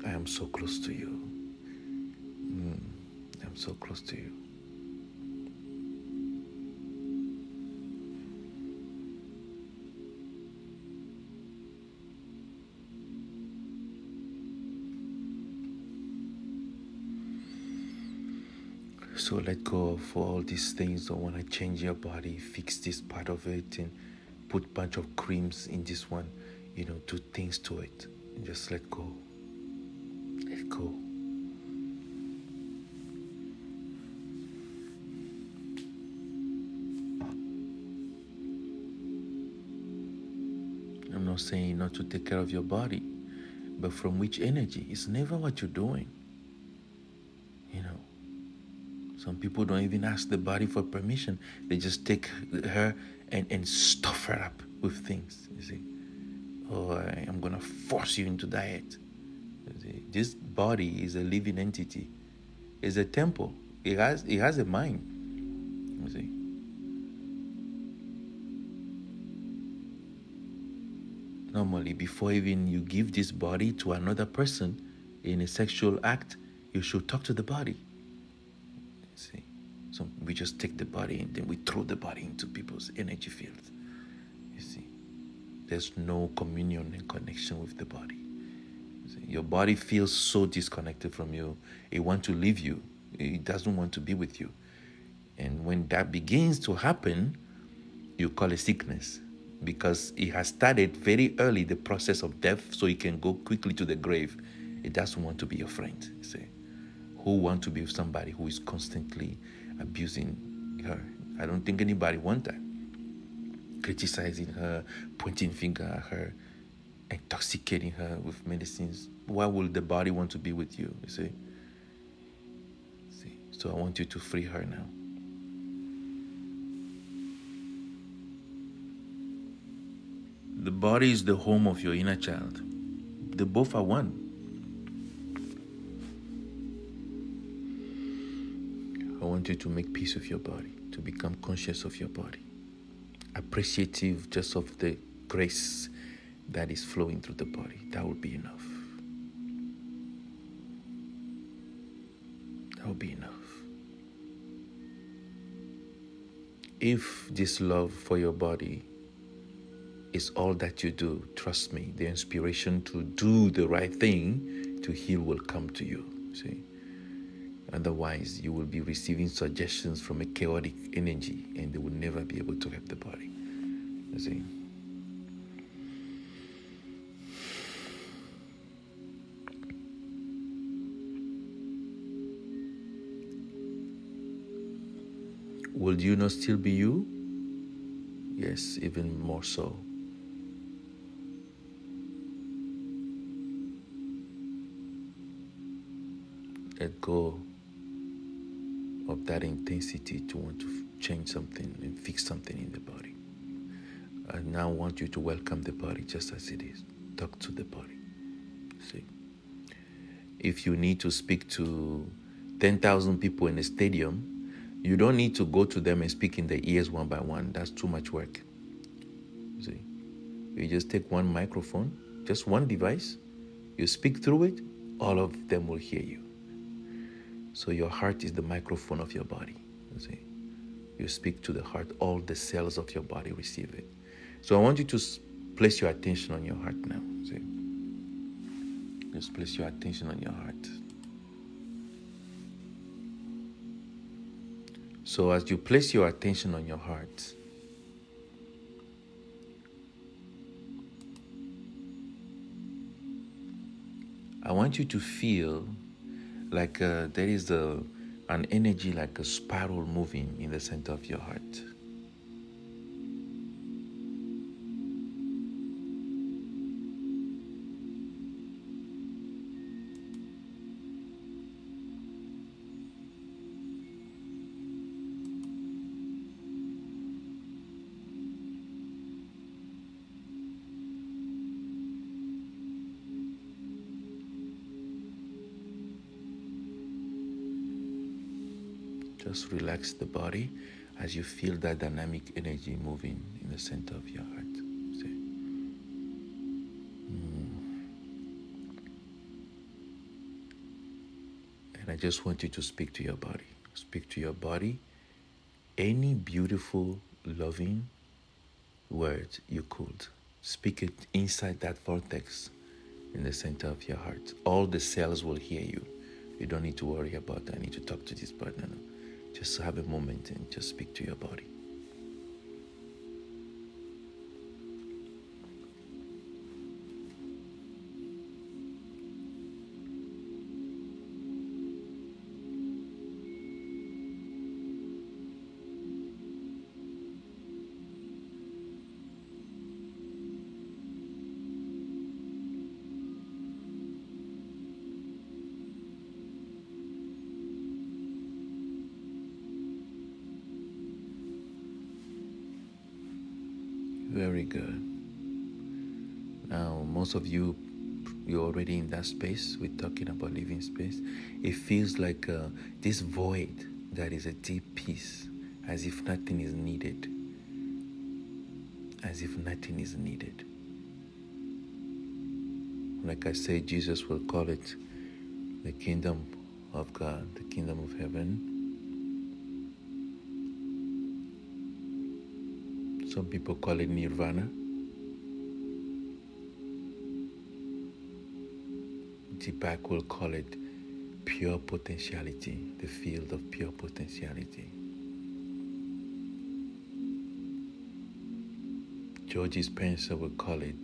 I am so close to you. Mm, I'm so close to you. So let go of all these things. Don't want to change your body, fix this part of it, and put bunch of creams in this one. You know, do things to it. And just let go. Let go. I'm not saying not to take care of your body, but from which energy? It's never what you're doing. Some people don't even ask the body for permission. They just take her and, and stuff her up with things. You see, oh, I, am gonna force you into diet. This body is a living entity. It's a temple. It has it has a mind. You see. Normally, before even you give this body to another person in a sexual act, you should talk to the body. See? So we just take the body and then we throw the body into people's energy field. You see? There's no communion and connection with the body. You your body feels so disconnected from you. It wants to leave you. It doesn't want to be with you. And when that begins to happen, you call it sickness because it has started very early the process of death so it can go quickly to the grave. It doesn't want to be your friend. You see? Who want to be with somebody who is constantly abusing her. I don't think anybody want that. Criticizing her, pointing finger at her, intoxicating her with medicines. Why would the body want to be with you? You see? see? So I want you to free her now. The body is the home of your inner child. They both are one. I want you to make peace with your body, to become conscious of your body, appreciative just of the grace that is flowing through the body. That will be enough. That will be enough. If this love for your body is all that you do, trust me, the inspiration to do the right thing to heal will come to you. See? Otherwise, you will be receiving suggestions from a chaotic energy and they will never be able to help the body. You see? Will you not still be you? Yes, even more so. Let go of that intensity to want to change something and fix something in the body. I now want you to welcome the body just as it is. Talk to the body. See? If you need to speak to 10,000 people in a stadium, you don't need to go to them and speak in their ears one by one. That's too much work. See? You just take one microphone, just one device, you speak through it, all of them will hear you. So your heart is the microphone of your body. You see, you speak to the heart, all the cells of your body receive it. So I want you to place your attention on your heart now. See, just place your attention on your heart. So as you place your attention on your heart, I want you to feel like uh, there is a, an energy like a spiral moving in the center of your heart. Relax the body as you feel that dynamic energy moving in the center of your heart. See? Mm. And And I just want you to speak to your body. Speak to your body any beautiful, loving word you could. Speak it inside that vortex in the center of your heart. All the cells will hear you. You don't need to worry about I need to talk to this partner. No. Just have a moment and just speak to your body. Most of you, you're already in that space. We're talking about living space. It feels like uh, this void that is a deep peace, as if nothing is needed. As if nothing is needed. Like I say, Jesus will call it the kingdom of God, the kingdom of heaven. Some people call it nirvana. Deepak will call it pure potentiality, the field of pure potentiality. Joe Dispenza will call it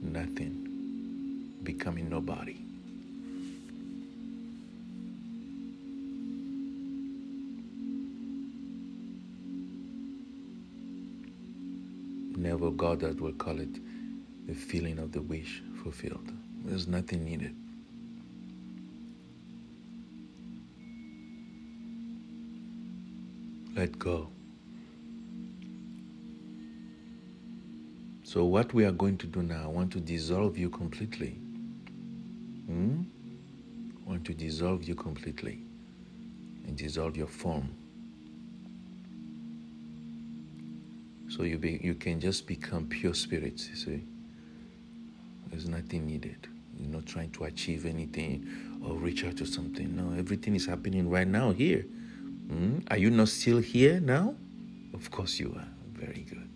nothing, becoming nobody. Neville Goddard will call it the feeling of the wish fulfilled. There's nothing needed. Let go. So, what we are going to do now, I want to dissolve you completely. Hmm? I want to dissolve you completely and dissolve your form. So you be, you can just become pure spirit. You see, there's nothing needed. You're not trying to achieve anything or reach out to something. No, everything is happening right now here. Mm? Are you not still here now? Of course you are. Very good.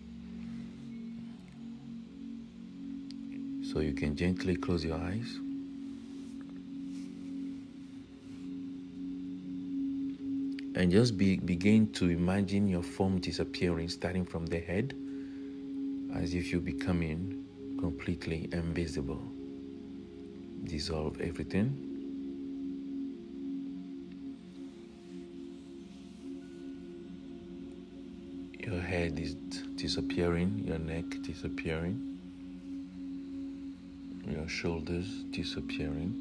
So you can gently close your eyes. and just be, begin to imagine your form disappearing, starting from the head, as if you're becoming completely invisible. Dissolve everything. Disappearing, your neck disappearing, your shoulders disappearing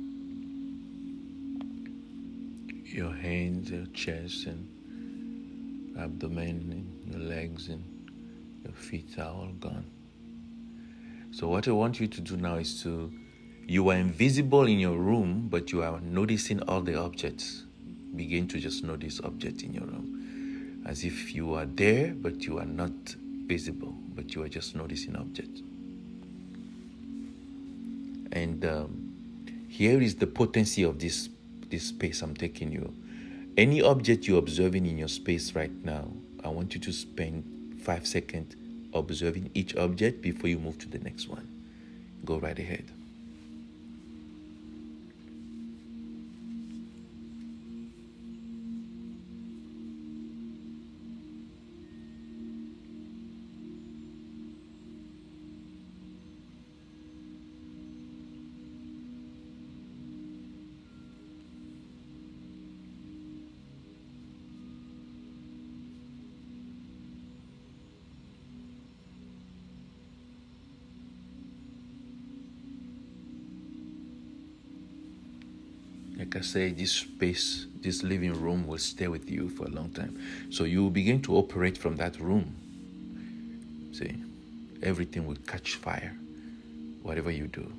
your hands, your chest, and abdomen, and your legs, and your feet are all gone. So, what I want you to do now is to, you are invisible in your room, but you are noticing all the objects. Begin to just notice objects in your room as if you are there, but you are not visible, but you are just noticing objects. And um, here is the potency of this this space I'm taking you. Any object you're observing in your space right now, I want you to spend five seconds observing each object before you move to the next one. Go right ahead. Like I say, this space, this living room will stay with you for a long time. So you will begin to operate from that room. See, everything will catch fire. Whatever you do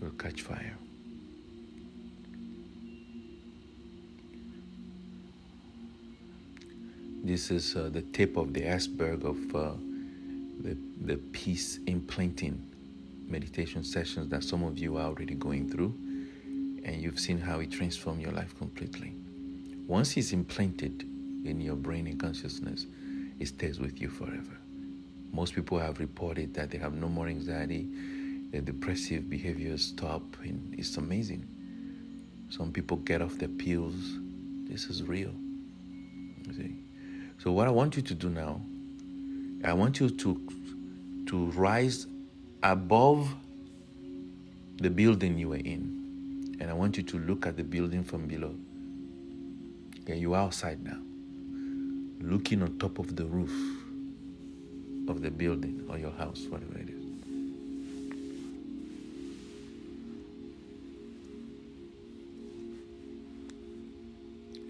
will catch fire. This is uh, the tip of the iceberg of uh, the, the peace implanting meditation sessions that some of you are already going through. and you've seen how it transformed your life completely. Once it's implanted in your brain and consciousness, it stays with you forever. Most people have reported that they have no more anxiety, their depressive behaviors stop, and it's amazing. Some people get off their pills. This is real. see? So what I want you to do now, I want you to to rise above the building you were in. And I want you to look at the building from below. Okay, you're outside now. Looking on top of the roof of the building or your house, whatever it is.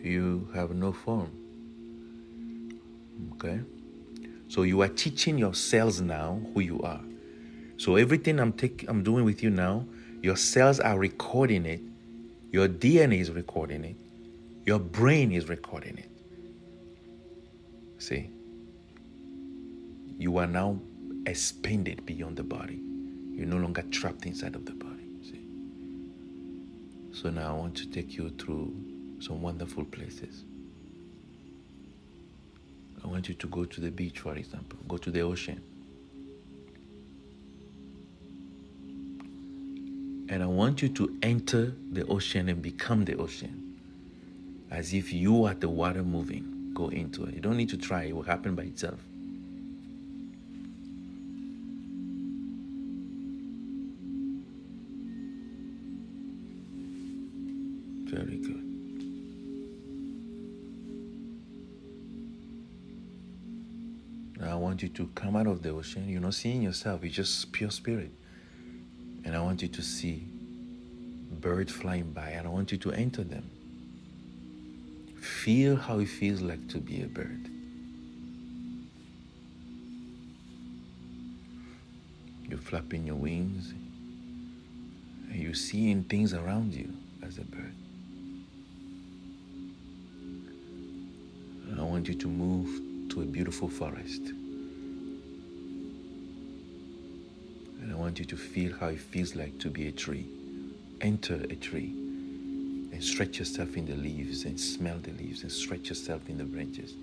You have no form. Okay? So you are teaching your cells now who you are. So everything I'm taking I'm doing with you now, your cells are recording it. Your DNA is recording it. Your brain is recording it. See? You are now expanded beyond the body. You're no longer trapped inside of the body. See? So now I want to take you through some wonderful places. I want you to go to the beach, for example, go to the ocean. And I want you to enter the ocean and become the ocean. As if you are the water moving. Go into it. You don't need to try, it will happen by itself. Very good. Now I want you to come out of the ocean. You're not seeing yourself, you're just pure spirit. And I want you to see birds flying by, and I want you to enter them. Feel how it feels like to be a bird. You're flapping your wings, and you're seeing things around you as a bird. I want you to move to a beautiful forest. And I want you to feel how it feels like to be a tree. Enter a tree and stretch yourself in the leaves and smell the leaves and stretch yourself in the branches.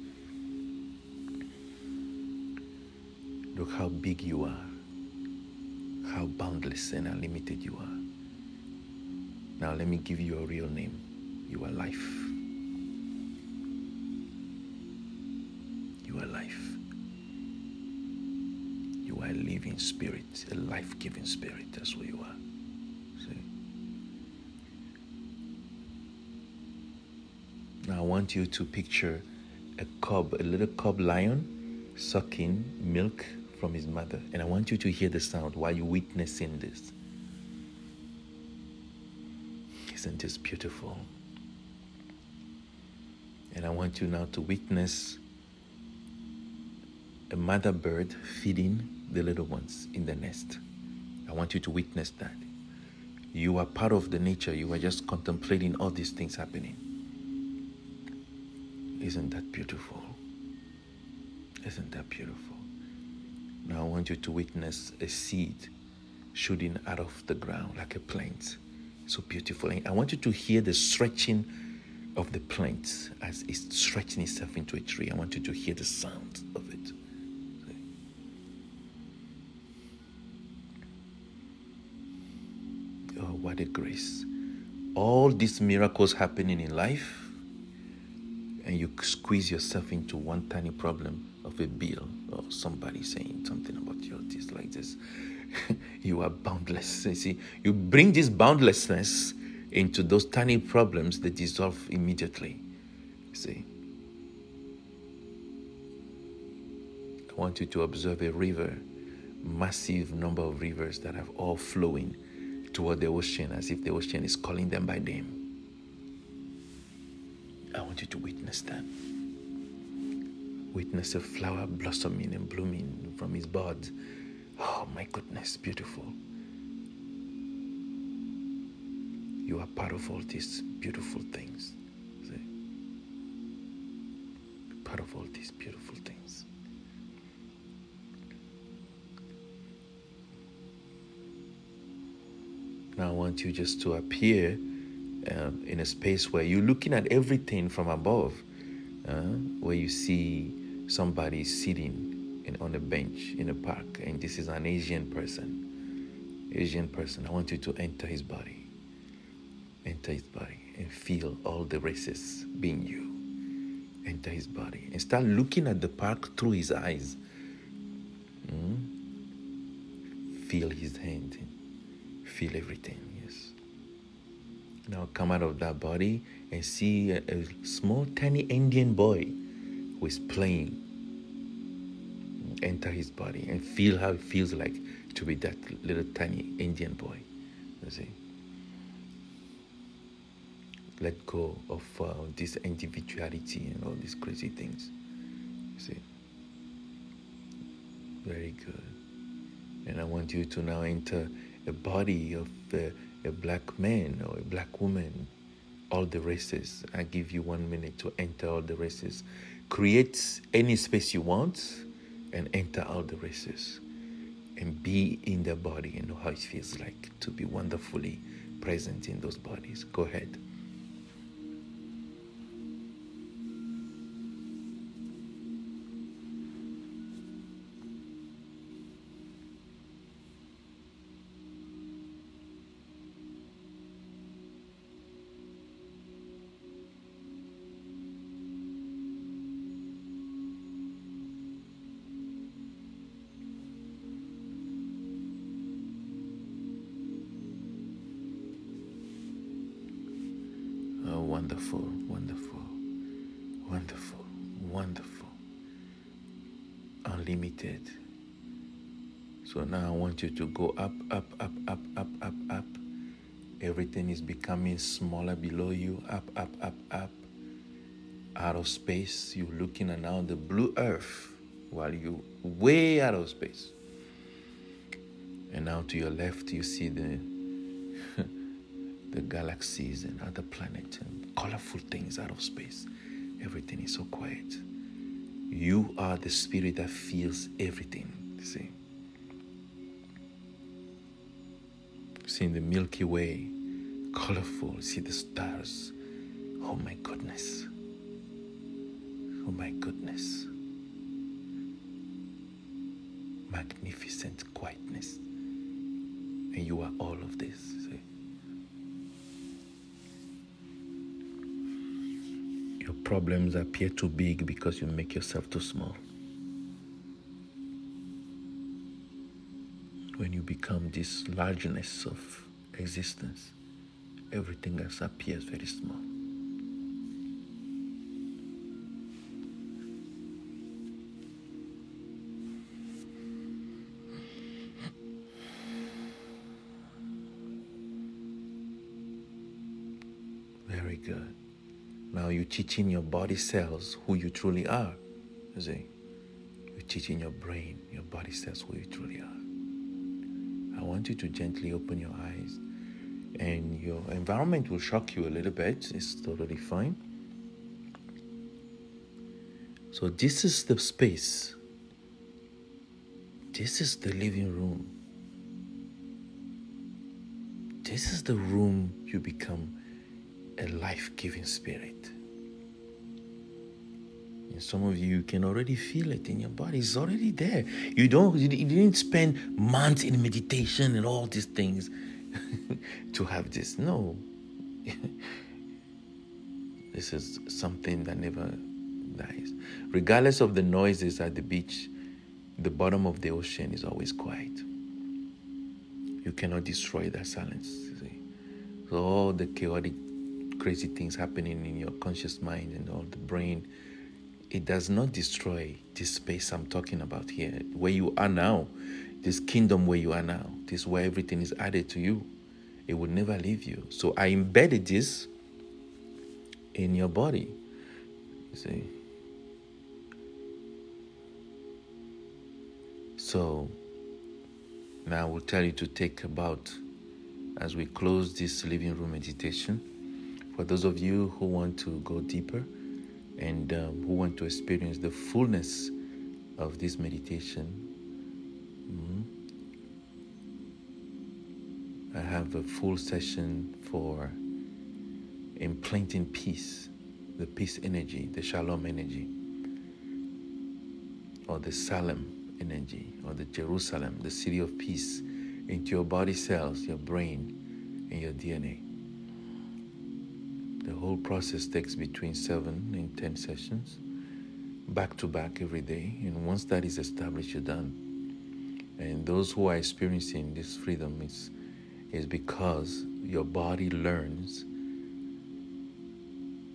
Look how big you are, how boundless and unlimited you are. Now, let me give you a real name. You are life. Spirit, a life giving spirit. That's what you are. See? Now, I want you to picture a cub, a little cub lion sucking milk from his mother. And I want you to hear the sound while you're witnessing this. Isn't this beautiful? And I want you now to witness a mother bird feeding the little ones in the nest. I want you to witness that. You are part of the nature, you are just contemplating all these things happening. Isn't that beautiful? Isn't that beautiful? Now I want you to witness a seed shooting out of the ground like a plant so beautiful. And I want you to hear the stretching of the plant as it's stretching itself into a tree. I want you to hear the sound of it. Grace. All these miracles happening in life, and you squeeze yourself into one tiny problem of a bill or somebody saying something about your this like this. you are boundless. You see, you bring this boundlessness into those tiny problems that dissolve immediately. You see. I want you to observe a river, massive number of rivers that have all flowing toward the ocean as if the ocean is calling them by name. I want you to witness that. Witness a flower blossoming and blooming from its bud Oh my goodness, beautiful. You are part of all these beautiful things. See? Part of all these beautiful want you just to appear uh, in a space where you're looking at everything from above, uh, where you see somebody sitting in, on a bench in a park, and this is an Asian person. Asian person, I want you to enter his body. Enter his body and feel all the races being you. Enter his body and start looking at the park through his eyes. Mm? Feel his hand. Feel everything. Now come out of that body and see a, a small, tiny Indian boy who is playing. Enter his body and feel how it feels like to be that little tiny Indian boy. You see? Let go of uh, this individuality and all these crazy things. You see? Very good. And I want you to now enter a body of uh, a black man or a black woman, all the races. I give you one minute to enter all the races. Create any space you want and enter all the races. And be in the body and know how it feels like to be wonderfully present in those bodies. Go ahead. You to go up, up, up, up, up, up, up. Everything is becoming smaller below you, up, up, up, up. Out of space, you're looking at now the blue earth while you way out of space. And now to your left, you see the the galaxies and other planets and colorful things out of space. Everything is so quiet. You are the spirit that feels everything. See? See the Milky Way, colorful. See the stars. Oh my goodness. Oh my goodness. Magnificent quietness. And you are all of this. See? Your problems appear too big because you make yourself too small. You become this largeness of existence, everything else appears very small. Very good. Now you're teaching your body cells who you truly are. You see? You're teaching your brain, your body cells who you truly are. Want you to gently open your eyes and your environment will shock you a little bit. It's totally fine. So, this is the space. This is the living room. This is the room you become a life giving spirit. Some of you can already feel it in your body. It's already there. You don't you didn't spend months in meditation and all these things to have this. No. this is something that never dies. Regardless of the noises at the beach, the bottom of the ocean is always quiet. You cannot destroy that silence. So all the chaotic crazy things happening in your conscious mind and all the brain, it does not destroy this space I'm talking about here, where you are now, this kingdom where you are now, this where everything is added to you. It will never leave you. So I embedded this in your body. You see? So now I will tell you to take about as we close this living room meditation for those of you who want to go deeper and um, who want to experience the fullness of this meditation, mm-hmm, I have a full session for implanting peace, the peace energy, the shalom energy, or the Salem energy, or the Jerusalem, the city of peace, into your body cells, your brain, and your DNA. The whole process takes between seven and ten sessions, back to back every day. And once that is established, you're done. And those who are experiencing this freedom is, is because your body learns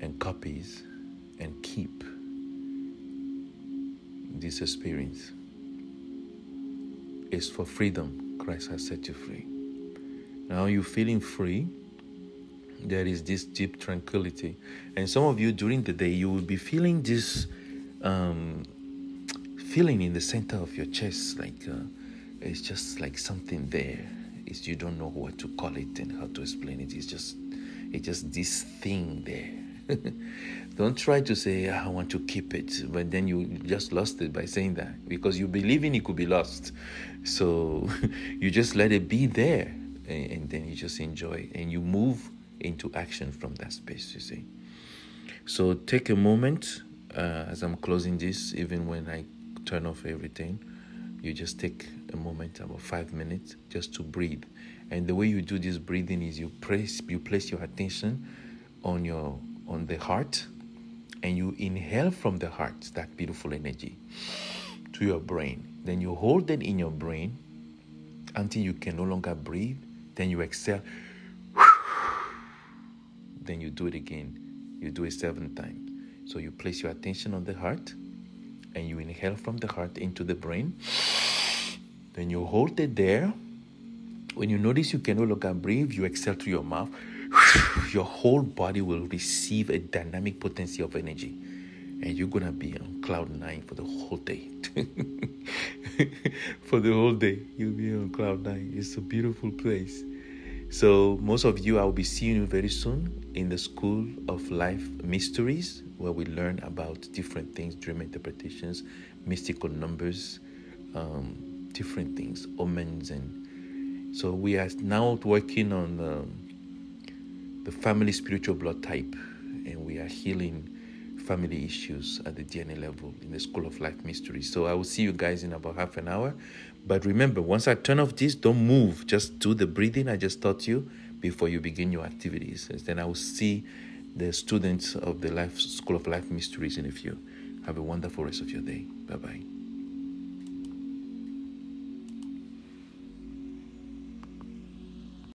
and copies and keep this experience. It's for freedom. Christ has set you free. Now you're feeling free. There is this deep tranquility. And some of you during the day, you will be feeling this um, feeling in the center of your chest, like uh, it's just like something there. It's, you don't know what to call it and how to explain it. It's just, it's just this thing there Don't try to say, ah, I want to keep it, but then you just lost it by saying that because you believe in it could be lost. So you just let it be there and, and then you just enjoy and you move into action from that space, you see. So take a moment uh, as I'm closing this, even when I turn off everything, you just take a moment, about five minutes, just to breathe. And the way you do this breathing is you place you place your attention on your on the heart and you inhale from the heart that beautiful energy to your brain. Then you hold it in your brain until you can no longer breathe. Then you exhale. Then you do it again. You do it seven times. So you place your attention on the heart and you inhale from the heart into the brain. Then you hold it there. When you notice you can no longer breathe, you exhale through your mouth your whole body will receive a dynamic potency of energy and you're gonna be on cloud nine for the whole day. for the whole day, you'll be on cloud nine. It's a beautiful place. So, most of you, I will be seeing you very soon in the School of Life Mysteries, where we learn about different things, dream interpretations, mystical numbers, um, different things, omens, and so we are now working on. Um, the family spiritual blood type, and we are healing family issues at the DNA level in the School of Life Mysteries. So I will see you guys in about half an hour. But remember, once I turn off this, don't move. Just do the breathing I just taught you before you begin your activities. And then I will see the students of the Life School of Life Mysteries in a few. Have a wonderful rest of your day. Bye bye.